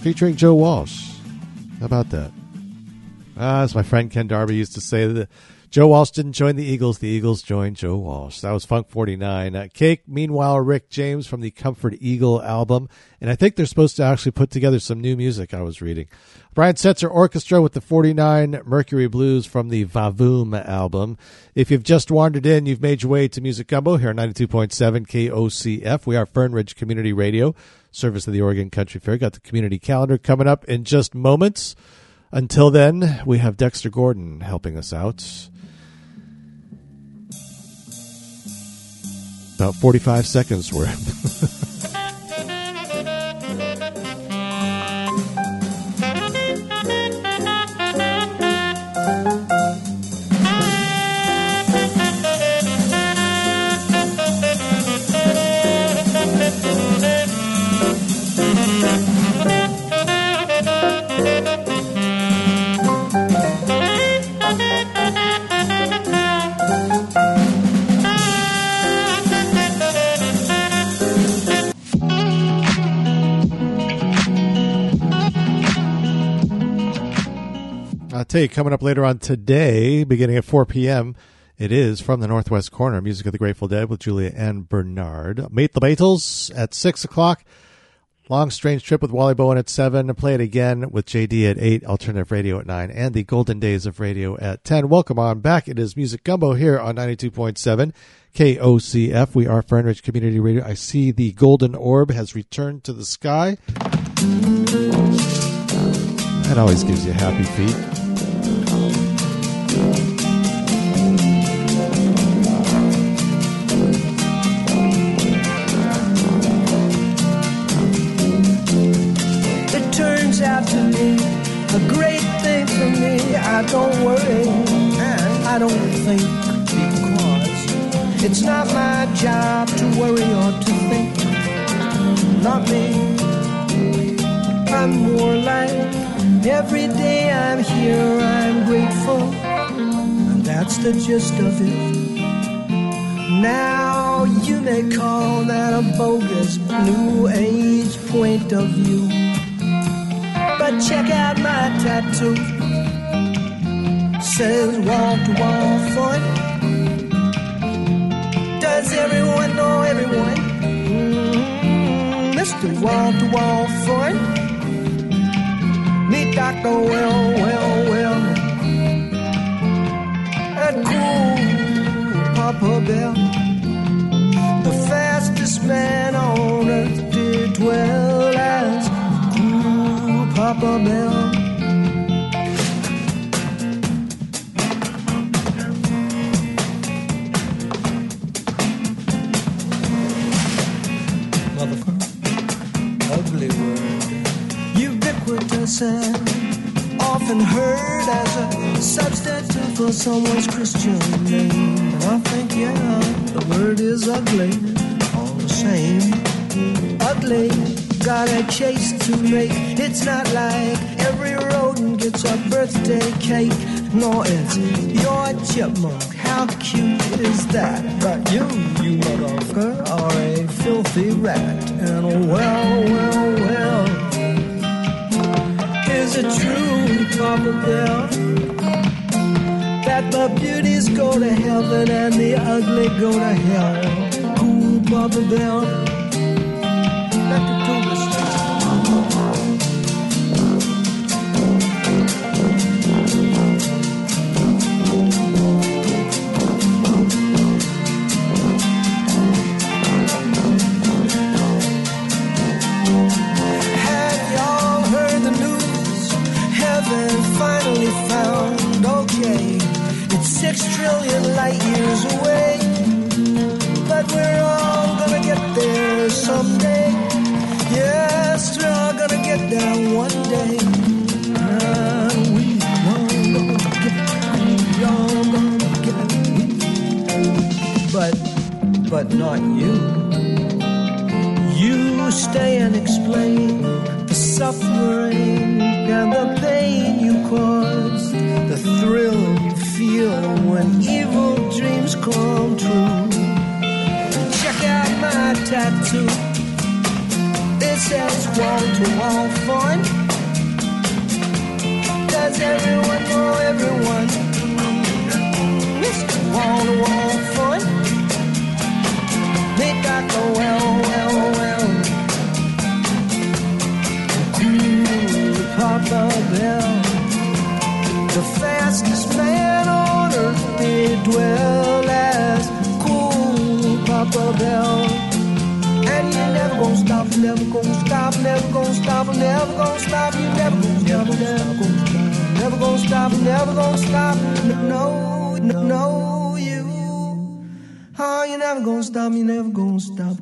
Featuring Joe Walsh. How about that? Ah, as my friend Ken Darby used to say, that Joe Walsh didn't join the Eagles. The Eagles joined Joe Walsh. That was Funk 49. Uh, Cake, meanwhile, Rick James from the Comfort Eagle album. And I think they're supposed to actually put together some new music, I was reading. Brian Setzer Orchestra with the 49 Mercury Blues from the Vavoom album. If you've just wandered in, you've made your way to Music Gumbo here on 92.7 KOCF. We are Fern Ridge Community Radio, service of the Oregon Country Fair. Got the community calendar coming up in just moments. Until then, we have Dexter Gordon helping us out. About 45 seconds worth. You, coming up later on today, beginning at 4 p.m., it is from the Northwest Corner, Music of the Grateful Dead with Julia and Bernard. Meet the Beatles at 6 o'clock. Long Strange Trip with Wally Bowen at 7. Play it again with JD at 8. Alternative Radio at 9. And the Golden Days of Radio at 10. Welcome on back. It is Music Gumbo here on 92.7 KOCF. We are Fern Ridge Community Radio. I see the golden orb has returned to the sky. That always gives you happy feet. A great thing for me. I don't worry and I don't think because it's not my job to worry or to think. Not me. I'm more like every day I'm here, I'm grateful. And that's the gist of it. Now you may call that a bogus new age point of view. But check out my tattoo. Says wall to wall fun. Does everyone know everyone? Mm, Mr. Wall to wall fun. Meet Dr. Well, well, well. And cool Papa Bell. The fastest man on earth did dwell as Papa Bell. Motherfucker. Ugly word. Ubiquitous and often heard as a substitute for someone's Christian name. And I think, yeah, the word is ugly, all the same. Ugly, got a chase to make. It's not like every rodent gets a birthday cake. No, it's your chipmunk. How cute is that? But you, you motherfucker, are a filthy rat. And well, well, well. Is it true, Papa Bell? That the beauties go to heaven and the ugly go to hell. Cool, Papa Bell. Six trillion light years away. But we're all gonna get there someday. Yes, we're all gonna get there one day. We all gonna get, we all gonna get, but, but not you. You stay and explain the suffering and the pain you caused, the thrill feel when evil dreams come true. Check out my tattoo. It says wall to wall fun. Does everyone know everyone? Mr. Wall to wall fun. They got the well, well, well. Cool Papa Bell nicest man on earth did dwell as cool Papa Bell. And you never gonna stop, never gonna stop, never gonna stop, never gonna stop, you never gonna stop, never gonna stop, never gonna stop, never gonna stop. No, no, no, you. Oh, you never gonna stop, you never gonna stop.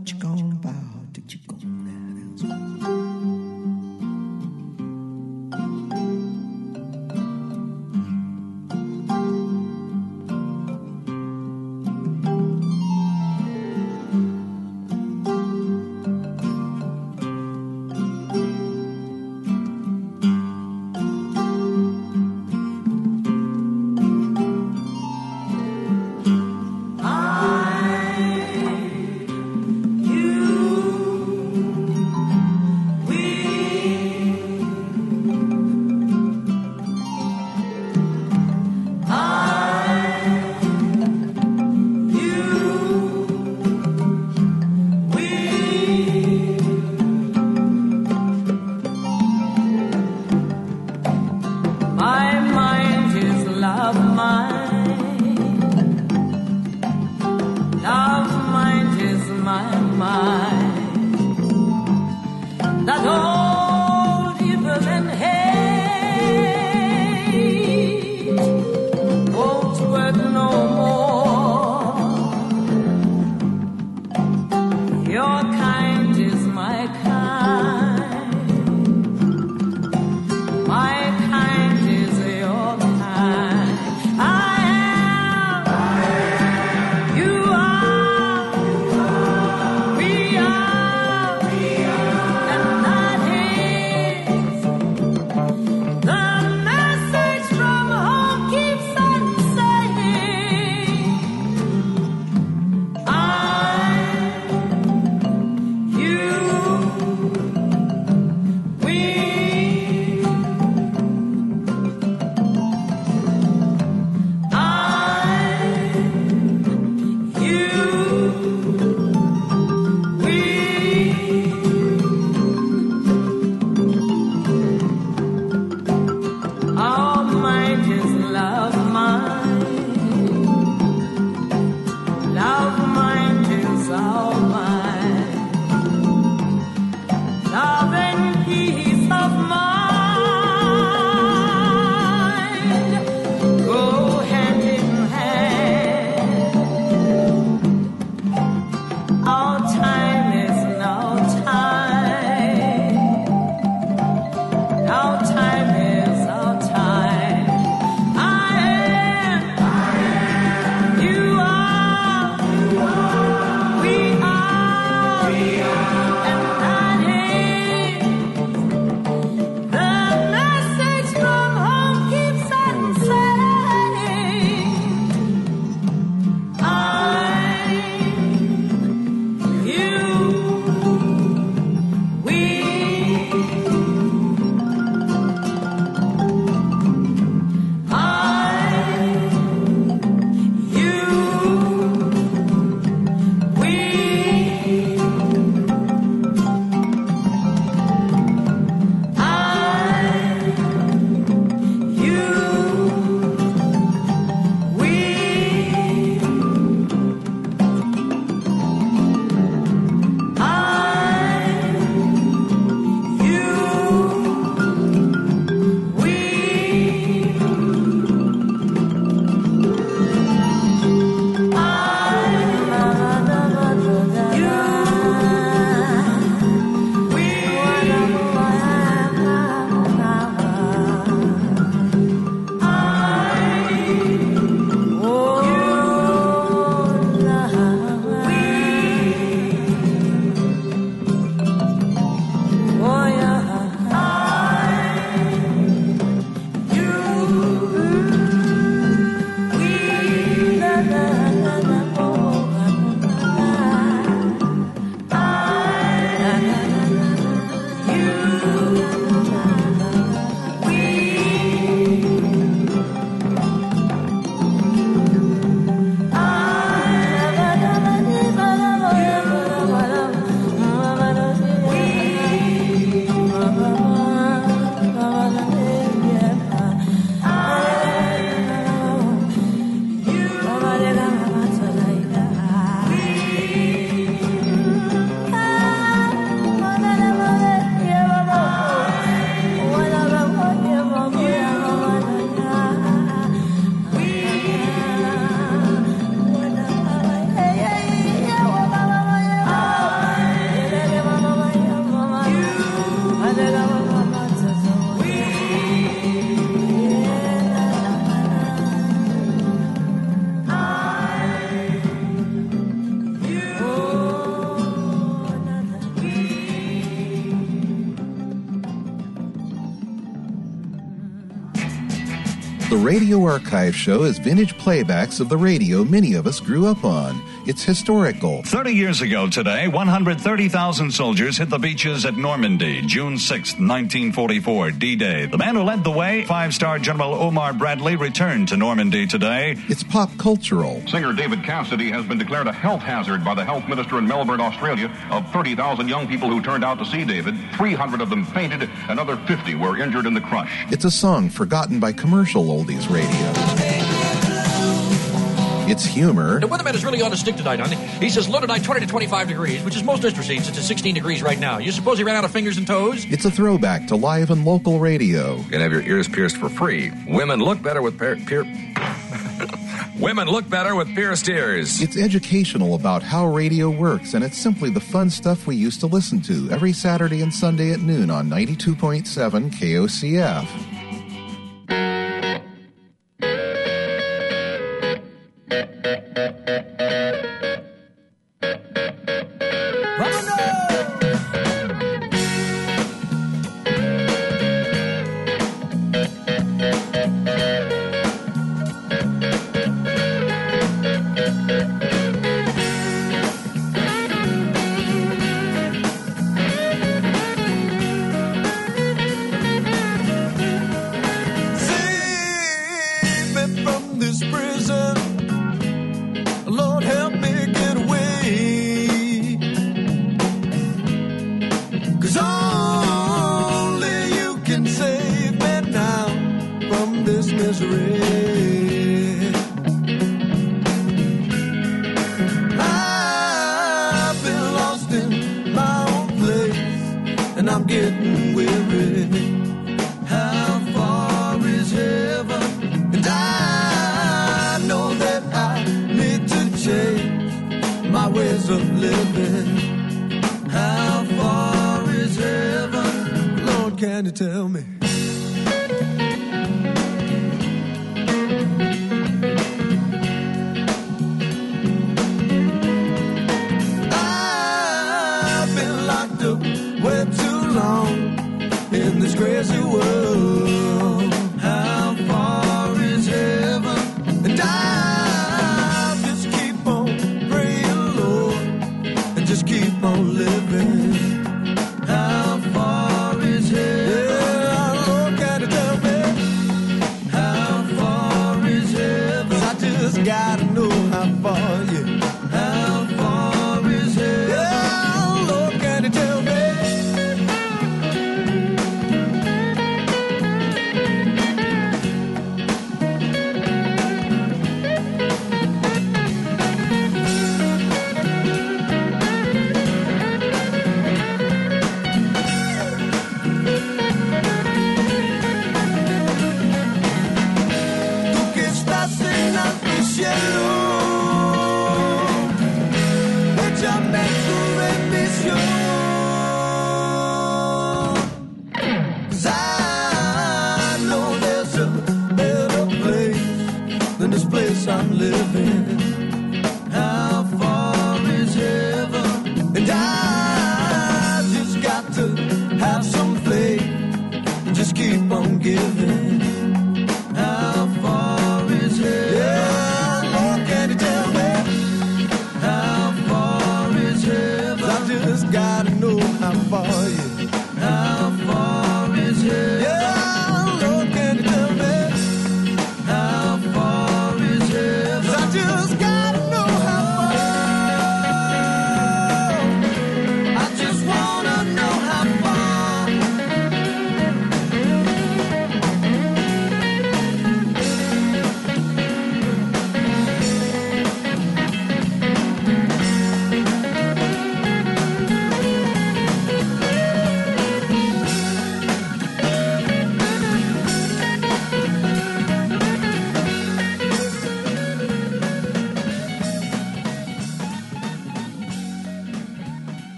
Archive Show is vintage playbacks of the radio many of us grew up on. It's historical. 30 years ago today, 130,000 soldiers hit the beaches at Normandy, June 6, 1944, D-Day. The man who led the way, five-star General Omar Bradley, returned to Normandy today. It's pop cultural. Singer David Cassidy has been declared a health hazard by the health minister in Melbourne, Australia. Of 30,000 young people who turned out to see David, 300 of them fainted, another 50 were injured in the crush. It's a song forgotten by commercial oldies radio. It's humor. The weatherman is really on a stick tonight, honey. He says low tonight 20 to 25 degrees, which is most interesting since it's 16 degrees right now. You suppose he ran out of fingers and toes? It's a throwback to live and local radio. You can have your ears pierced for free. Women look better with per- pier- Women look better with pierced ears. It's educational about how radio works, and it's simply the fun stuff we used to listen to every Saturday and Sunday at noon on 92.7 KOCF.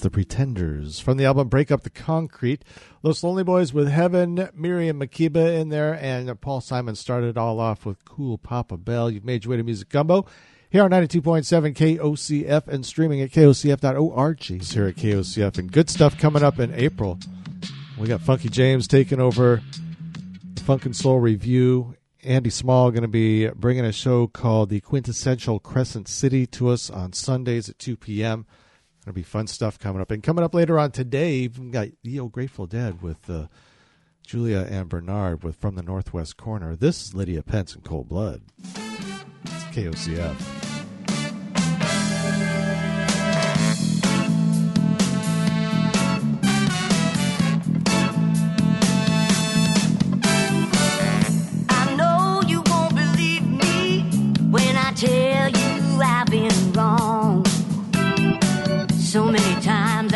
The Pretenders. From the album Break Up the Concrete, Los Lonely Boys with Heaven, Miriam Makeba in there, and Paul Simon started all off with Cool Papa Bell. You've made your way to Music Gumbo here on 92.7 KOCF and streaming at kocf.org. It's here at KOCF, and good stuff coming up in April. We got Funky James taking over Funk and Soul Review. Andy Small going to be bringing a show called The Quintessential Crescent City to us on Sundays at 2 p.m going to be fun stuff coming up. And coming up later on today, we've got the old Grateful Dead with uh, Julia and Bernard with From the Northwest Corner. This is Lydia Pense in Cold Blood. It's KOCF. take so many times.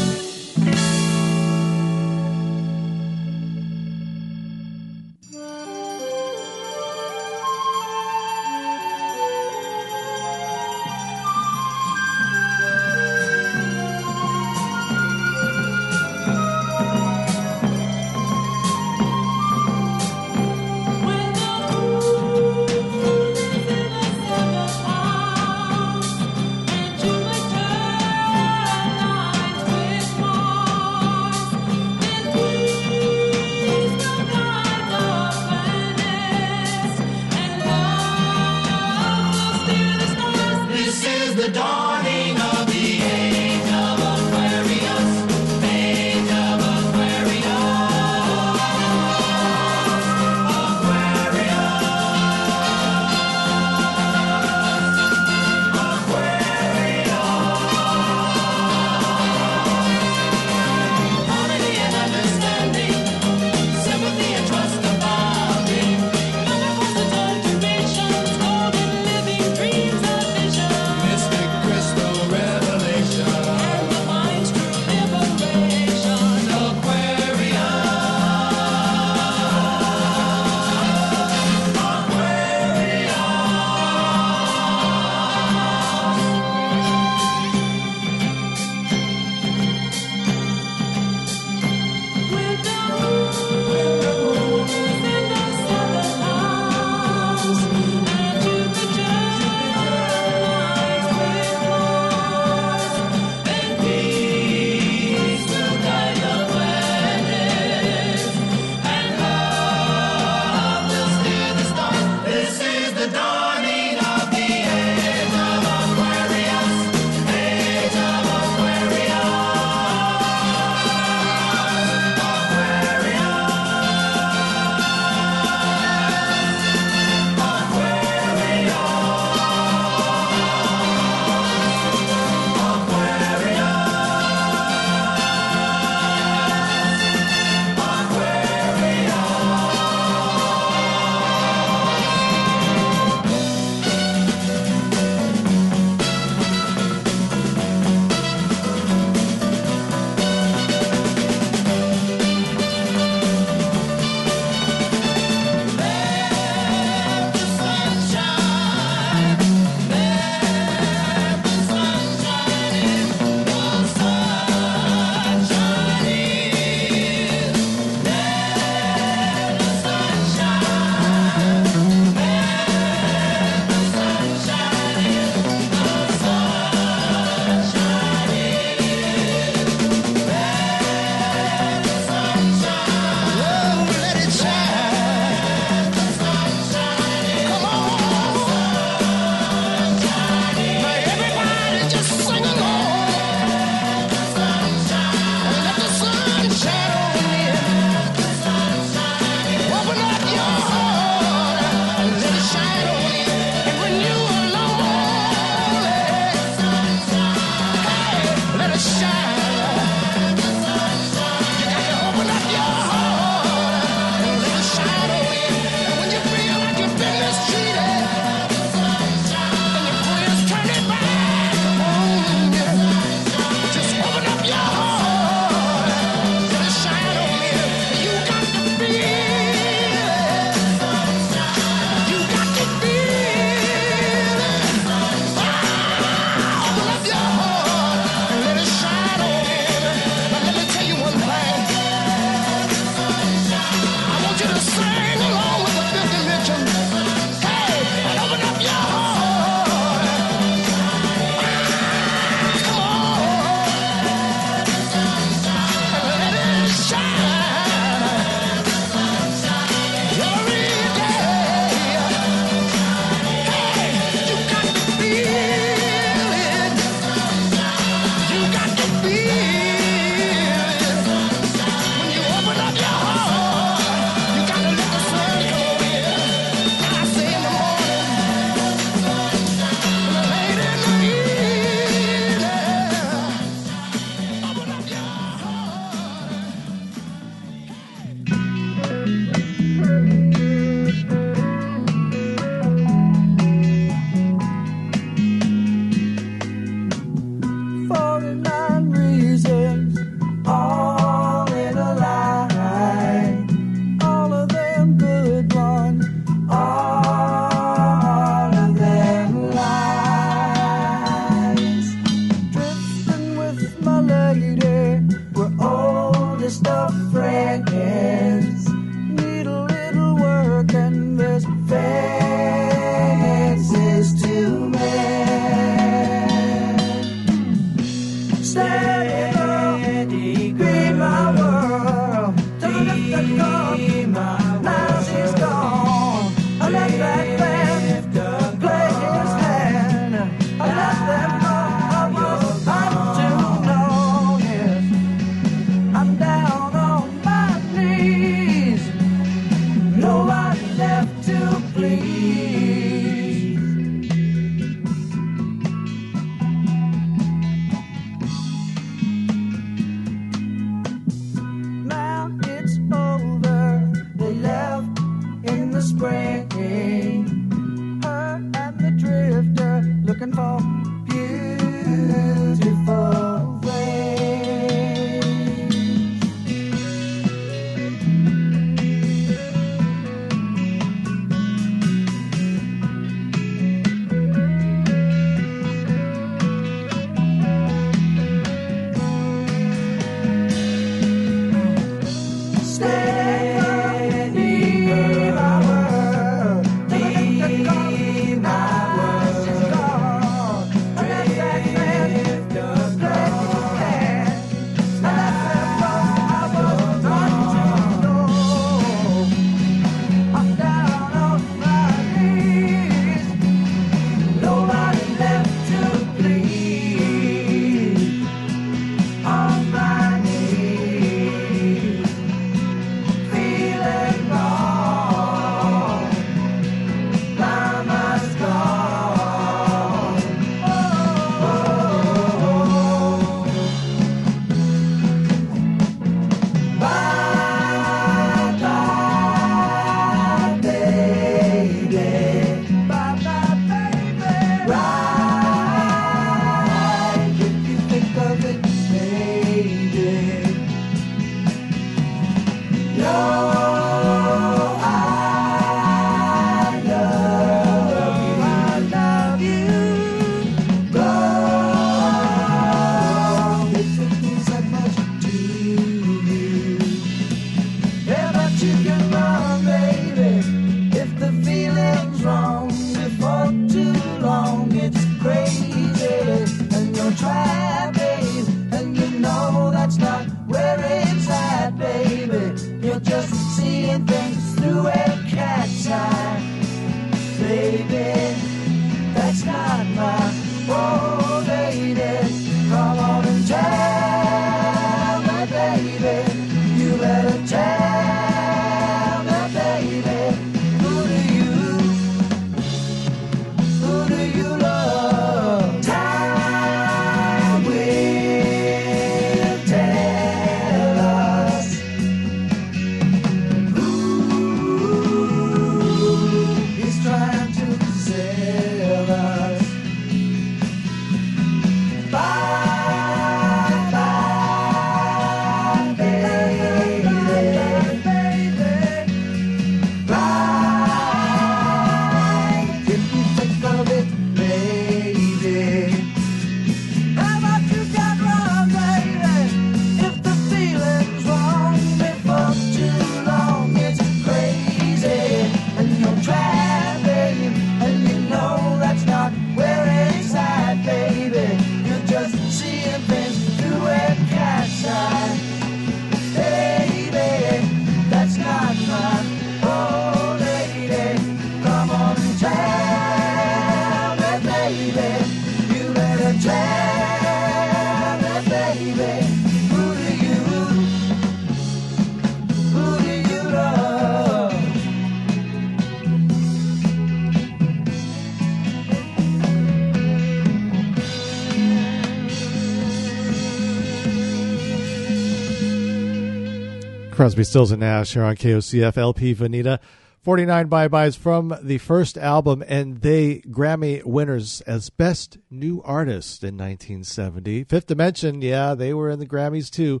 Crosby, Stills, and Nash here on KOCF LP Veneta. 49 bye-byes from the first album, and they Grammy winners as Best New Artist in 1970. Fifth Dimension, yeah, they were in the Grammys too.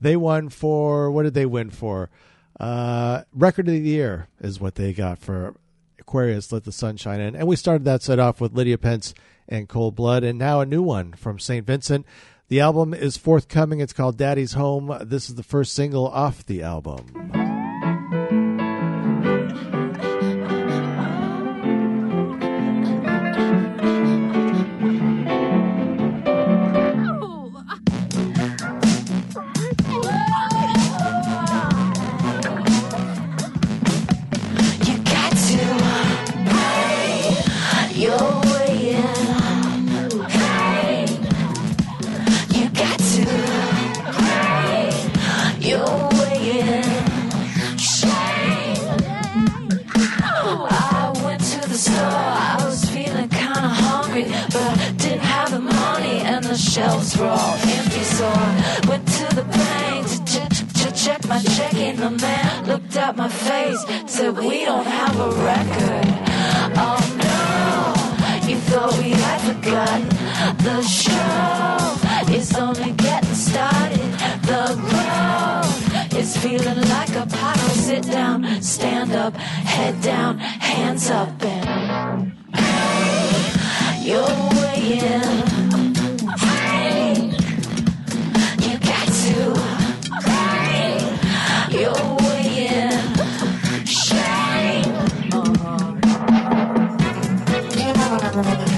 They won for, what did they win for? Uh, Record of the Year is what they got for Aquarius Let the Sunshine In. And we started that set off with Lydia Pense and Cold Blood, and now a new one from St. Vincent. The album is forthcoming. It's called Daddy's Home. This is the first single off the album. All Empty i Went to the bank to ch ch check my check in the mail. Looked at my face, said we don't have a record. Oh no, you thought we had forgotten. The show is only getting started. The road is feeling like a puddle. Sit down, stand up, head down, hands up, and you're weighing. Thank you.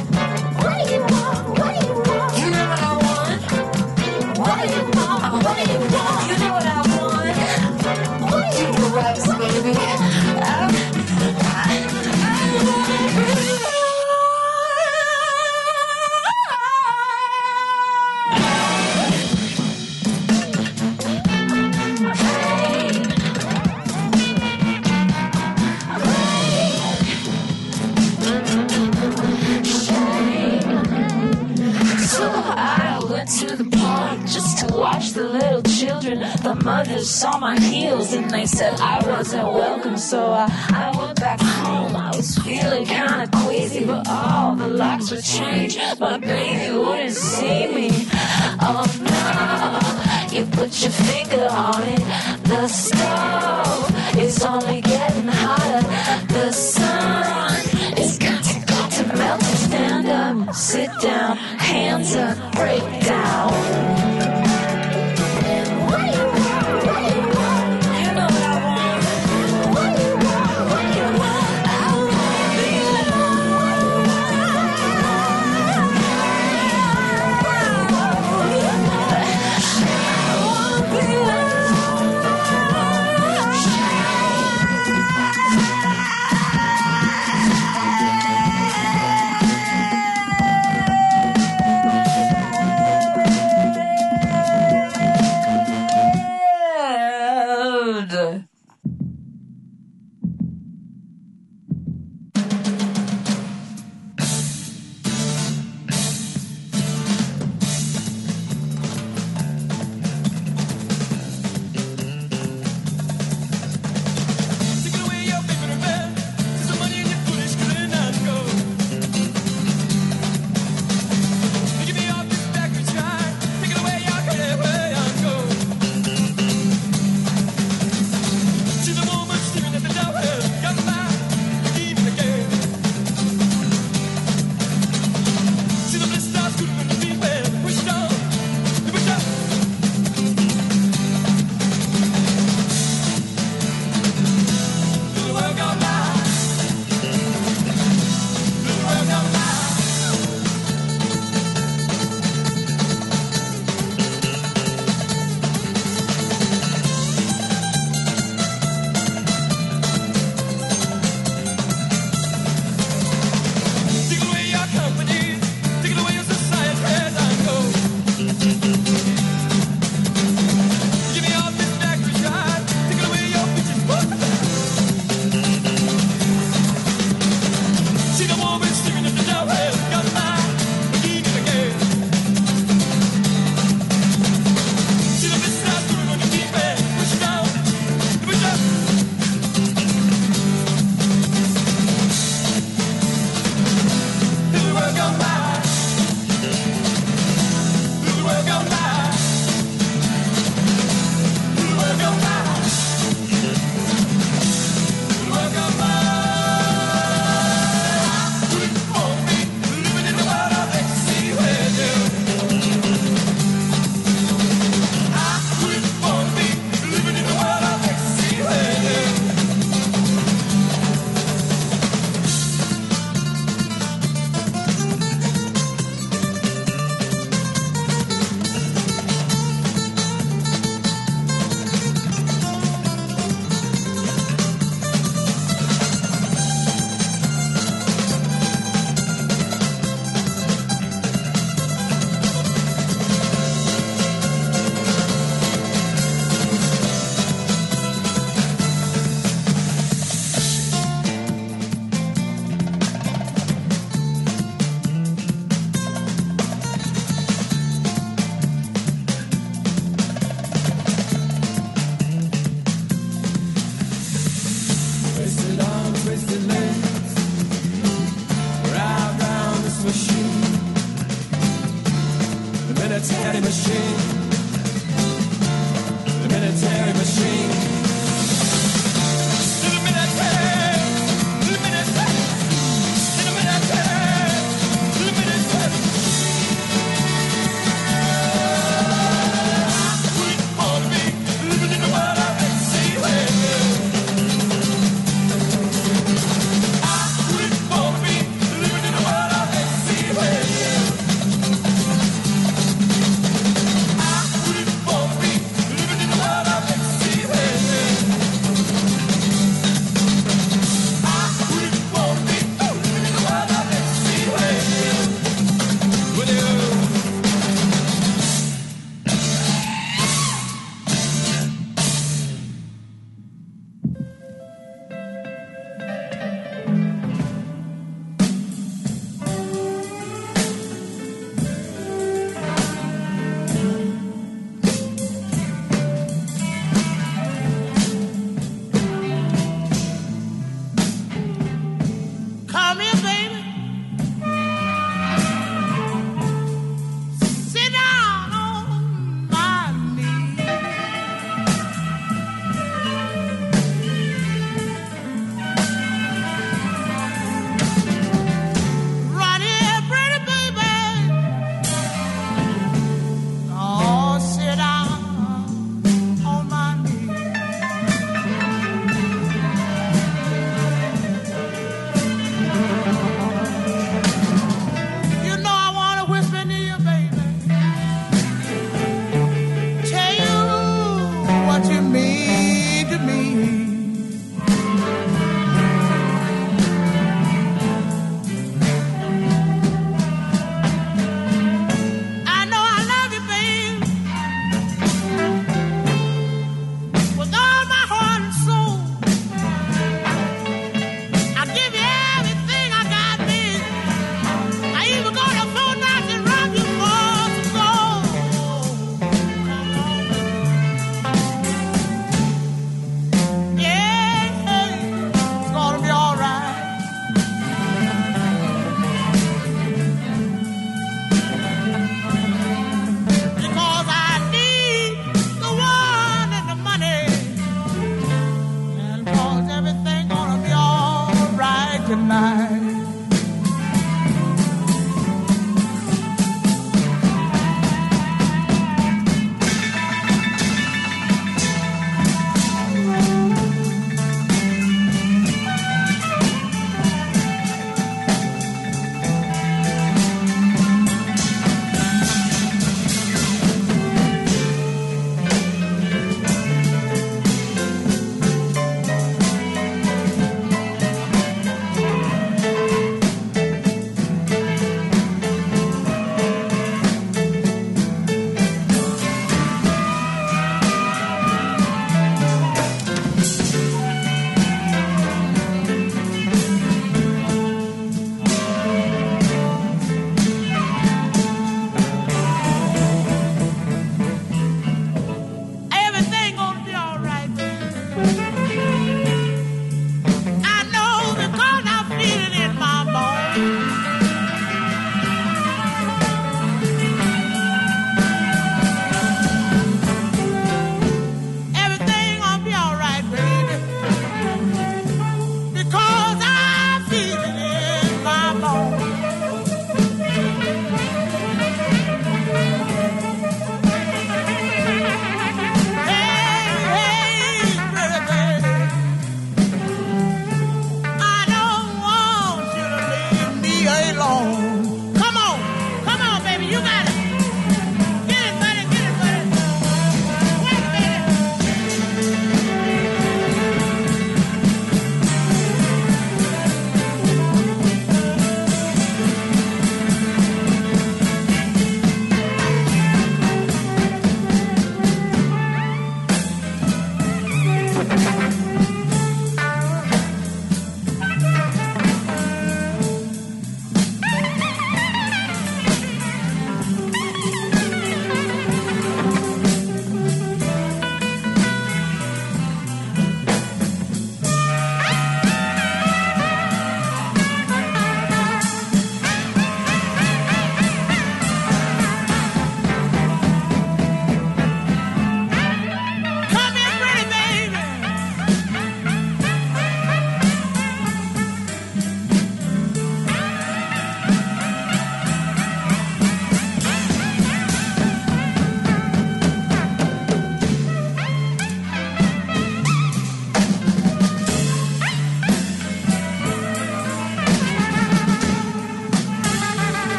said I wasn't welcome, so I, I went back home. I was feeling kinda queasy, but all the locks were changed. My baby wouldn't see me. Oh no, you put your finger on it. The stove is only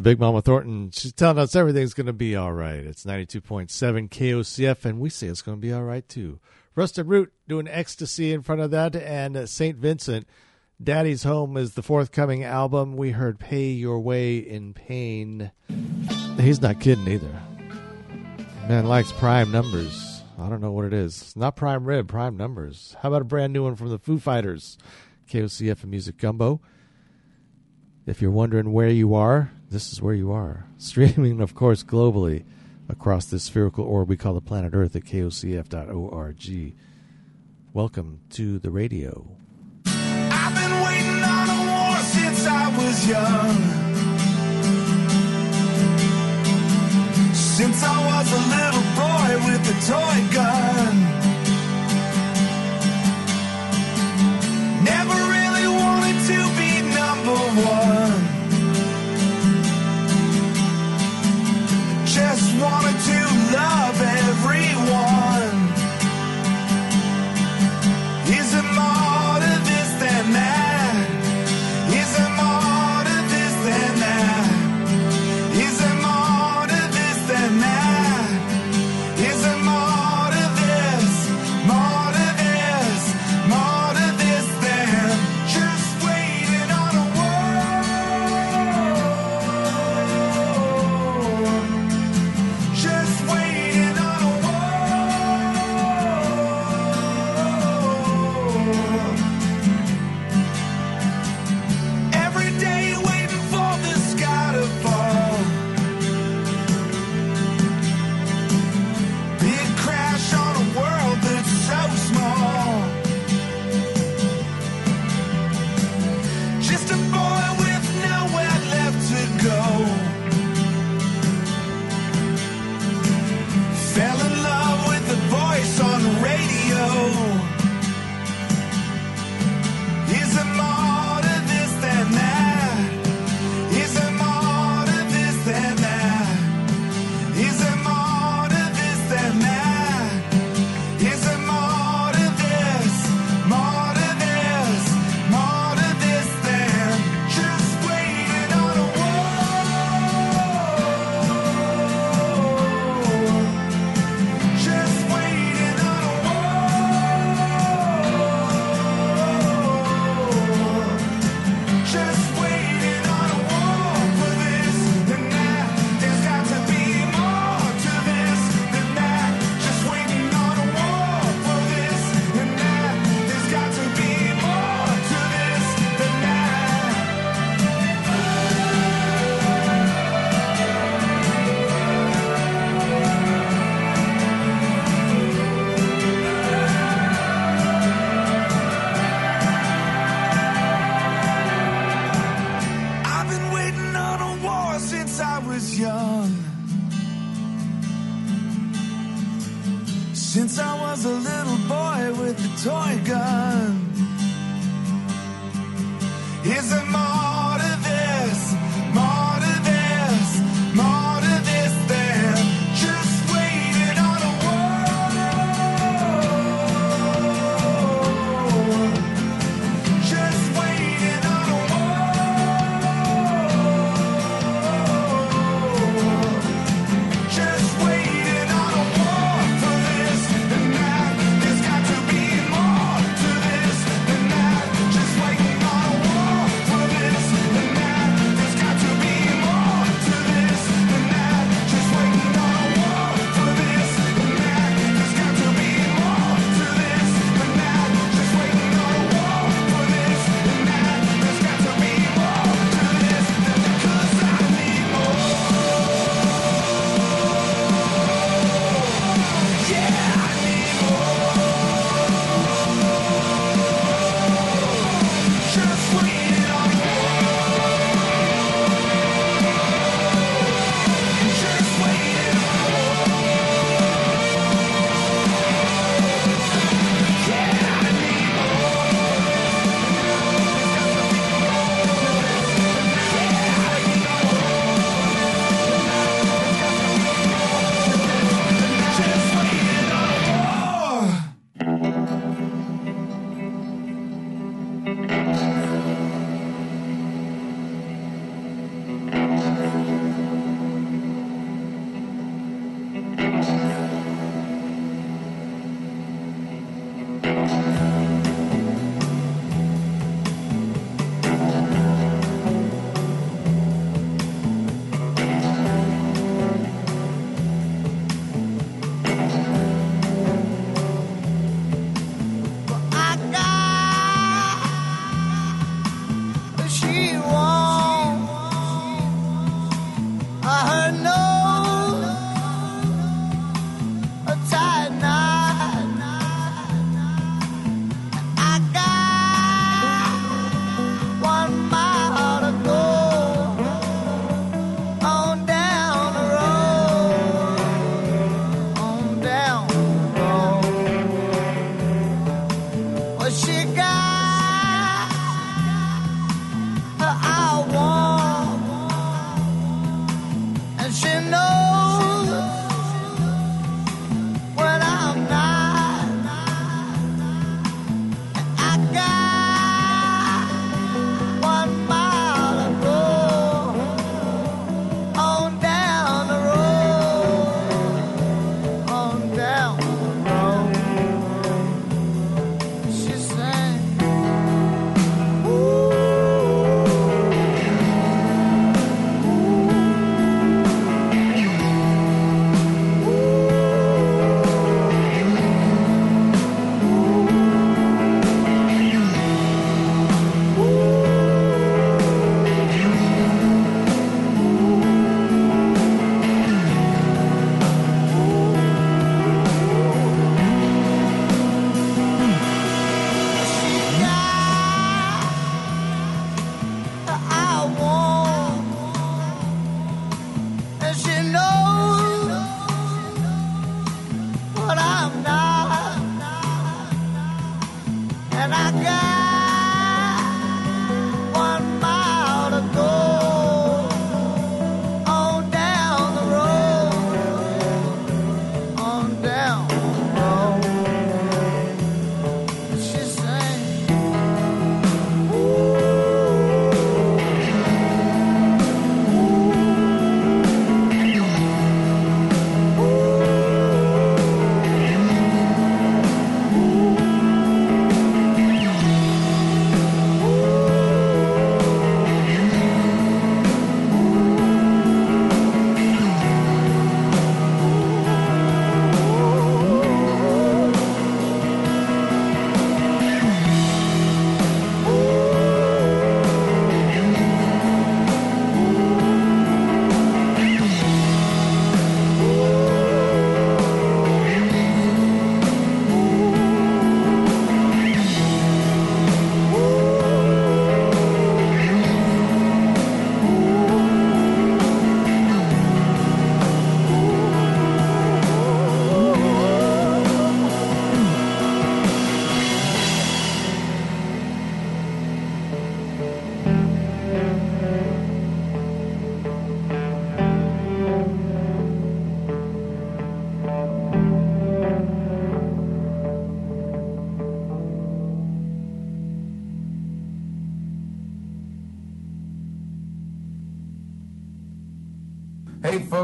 Uh, Big Mama Thornton, she's telling us everything's going to be all right. It's 92.7 KOCF, and we say it's going to be all right too. Rusted Root doing Ecstasy in front of that, and uh, St. Vincent, Daddy's Home is the forthcoming album. We heard Pay Your Way in Pain. He's not kidding either. Man likes prime numbers. I don't know what it is. It's not prime rib, prime numbers. How about a brand new one from the Foo Fighters? KOCF and Music Gumbo. If you're wondering where you are, this is where you are. Streaming, of course, globally across this spherical orb we call the planet Earth at kocf.org. Welcome to the radio. I've been waiting on a war since I was young. Since I was a little boy with a toy gun. Never really wanted to be number one. Wanted to love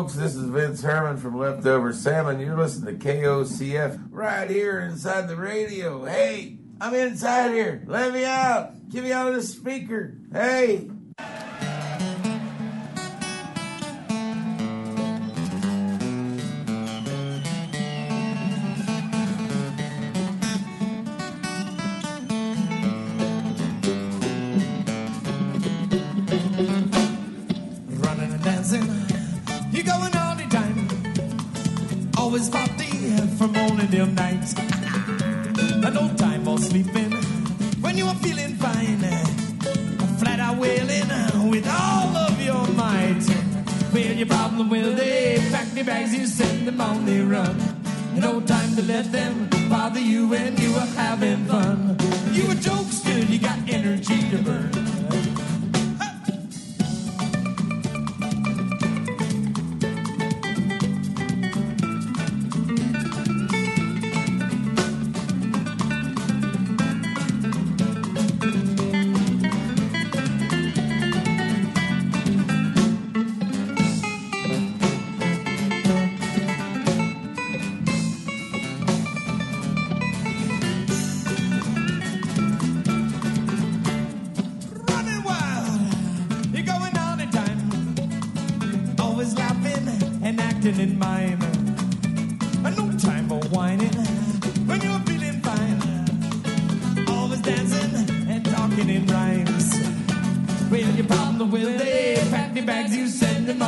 folks. This is Vince Herman from Leftover Salmon. You're listening to KOCF right here inside the radio. Hey, I'm inside here. Let me out. Give me out of the speaker. Hey.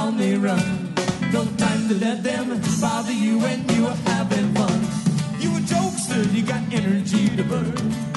on the run. No time to let them bother you when you are having fun. You a jokester, you got energy to burn.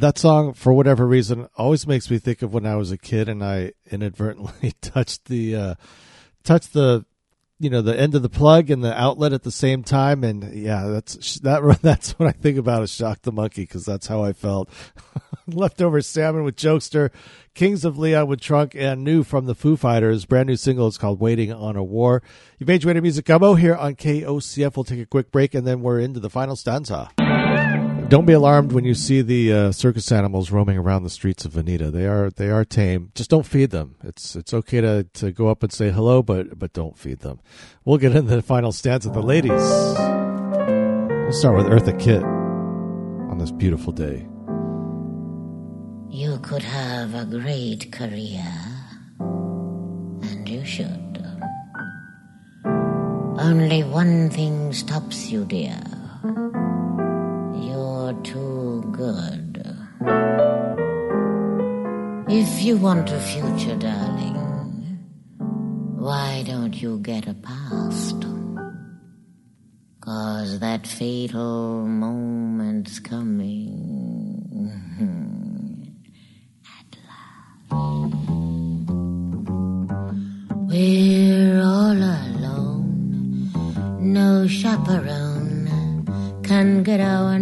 That song, for whatever reason, always makes me think of when I was a kid and I inadvertently touched the uh, touched the you know the end of the plug and the outlet at the same time. And yeah that's that that's what i think about is shock the monkey because that's how i felt. Leftover salmon with jokester kings of leon with trunk and new from the foo fighters. Brand new single. Is called waiting on a war. You've made your way to music gumbo here on kocf we'll take a quick break and then we're into the final stanza don't be alarmed when you see the uh, circus animals roaming around the streets of Veneta. They are they are tame. Just don't feed them. It's it's okay to, to go up and say hello, but but don't feed them. We'll get into the final stance of the ladies. We'll start with Eartha Kitt on this beautiful day. You could have a great career, and you should. Only one thing stops you, dear. You're too good. If you want a future, darling, why don't you get a past? Cause that fatal moment's coming. At last. We're all alone, no chaperone can get our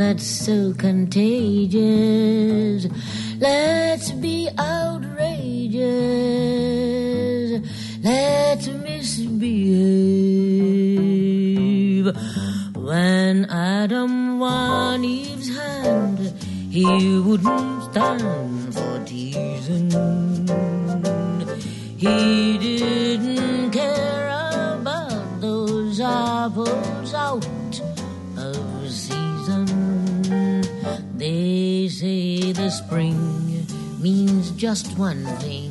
that's so contagious. Just one thing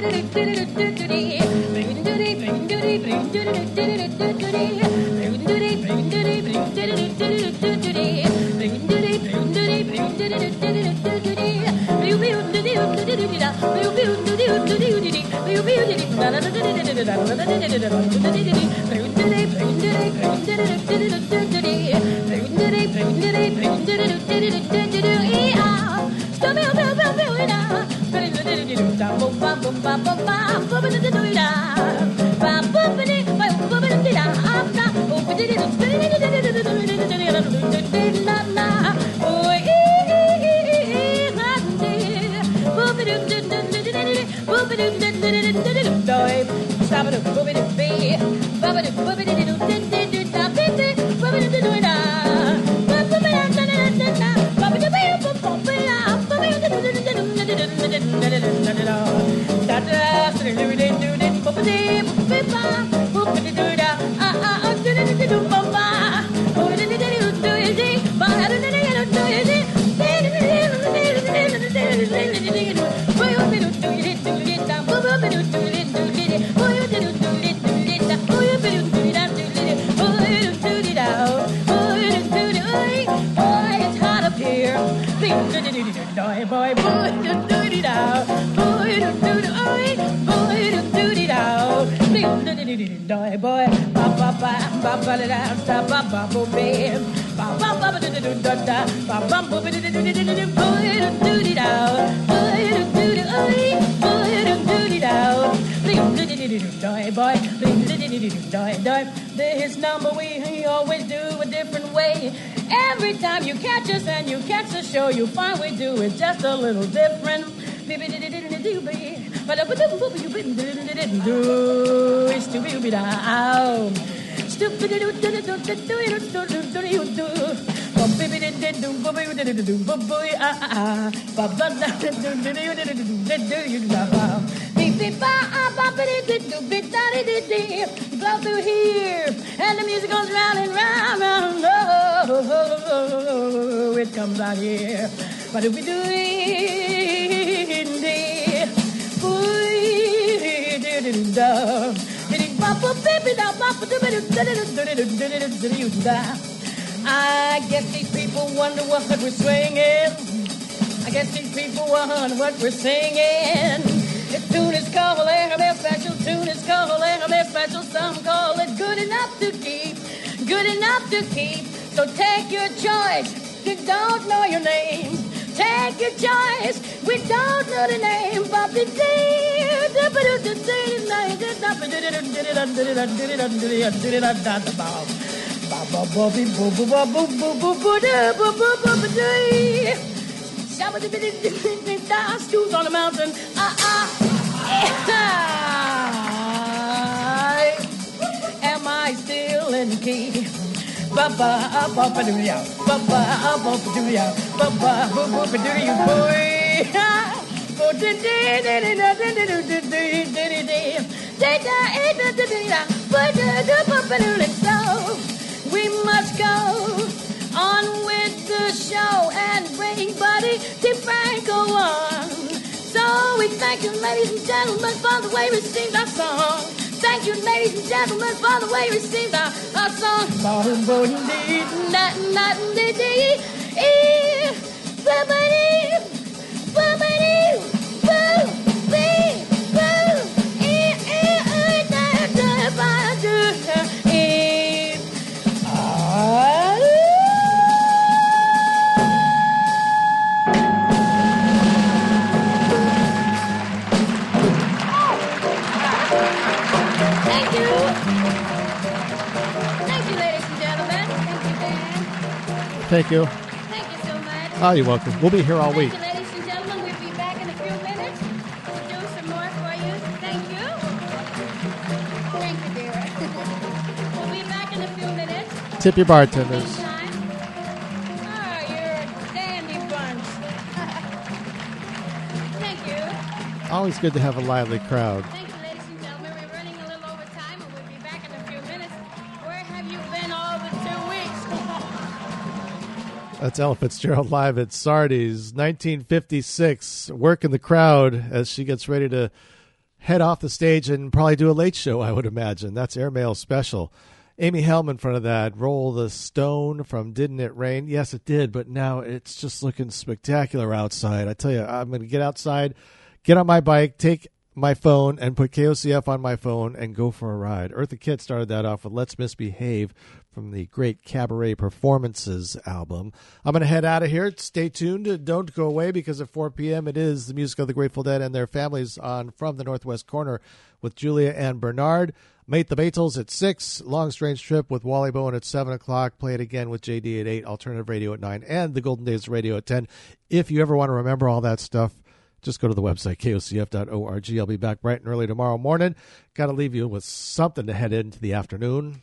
His you find we do it just a little different. Blow through here, and the music goes round and comes out here. But if we do I guess these people wonder what we're singing. I guess these people wonder what we're singing. This tune is called Airmail Special. Tune is called Airmail Special. Some call it good enough to keep. Good enough to keep. So take your choice. Don't know your name. Take your choice. We don't know the name. The Shoes on the mountain. Ah, ah. Am I still in key? Ba-ba, ba-ba-doo-ya, ba-ba, ba-ba-doo-ya, ba-ba, ba-ba-doo-ya, boy. Oh, So we must go on with the show and bring Buddy DeFranco on. So thank you, ladies and gentlemen, for the way we received our song. Thank you, ladies and gentlemen, for the way we received our, our song. Boom, Thank you. Thank you so much. Oh, you're welcome. We'll be here all week. You, ladies and gentlemen. We'll be back in a few minutes to do some more for you. Thank you. Thank you, dear. we'll be back in a few minutes. Tip your bartenders. Oh, you're a dandy bunch. Thank you. Always good to have a lively crowd. That's Ella Fitzgerald live at Zardi's, 1956. Working the crowd as she gets ready to head off the stage and probably do a late show, I would imagine. That's Airmail Special. Amy Helm in front of that. Roll the Stone from Didn't It Rain? Yes, it did, but now it's just looking spectacular outside. I tell you, I'm going to get outside, get on my bike, take my phone, and put KOCF on my phone and go for a ride. Eartha Kitt started that off with Let's Misbehave from the great Cabaret Performances album. I'm going to head out of here. Stay tuned. Don't go away because at 4 p.m. it is the music of the Grateful Dead and their families on From the Northwest Corner with Julia and Bernard. Mate the Beatles at 6. Long Strange Trip with Wally Bowen at 7 o'clock. Play it again with JD at 8. Alternative Radio at 9. And the Golden Days Radio at 10. If you ever want to remember all that stuff, just go to the website, kocf.org. I'll be back bright and early tomorrow morning. Got to leave you with something to head into the afternoon.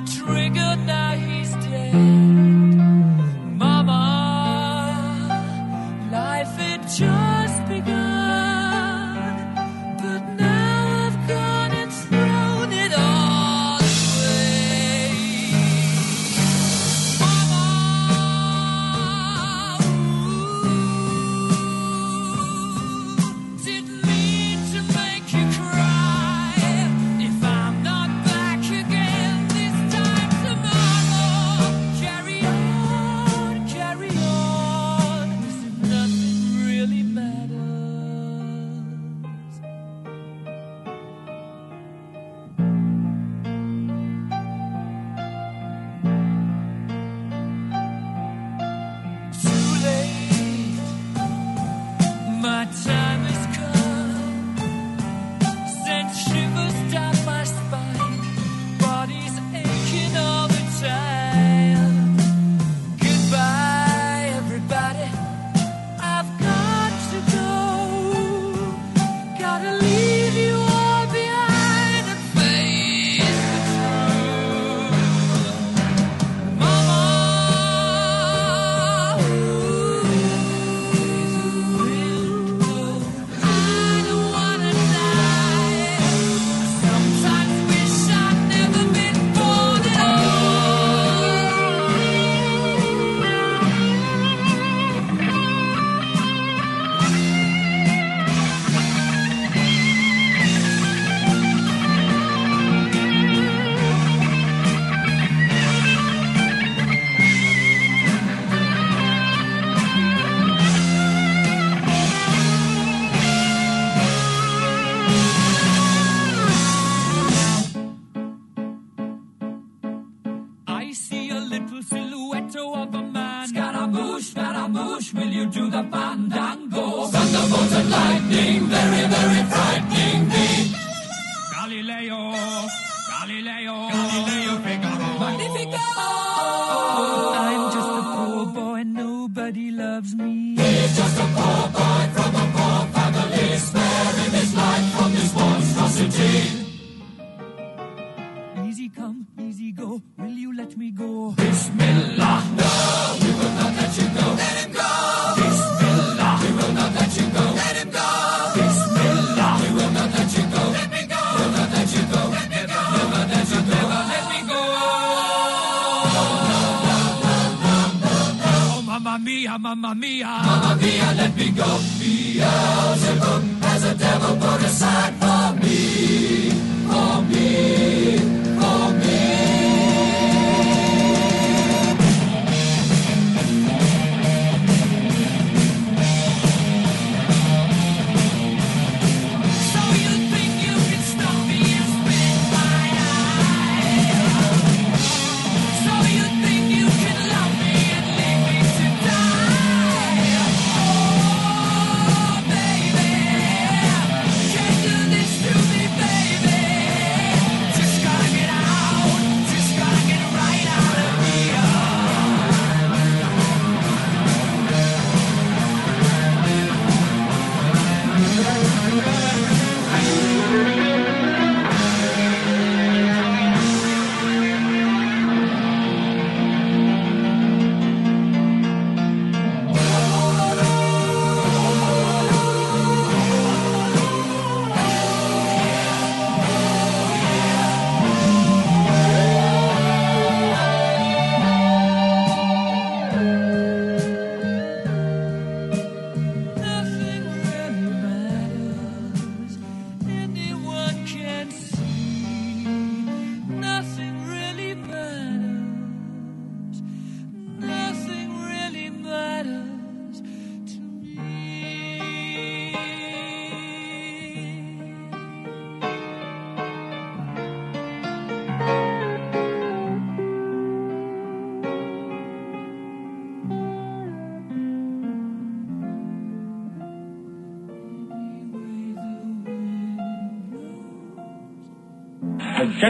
trigger,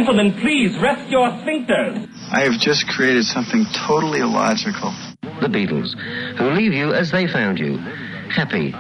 Gentlemen, please rest your sphincters. I have just created something totally illogical. The Beatles, who leave you as they found you, happy.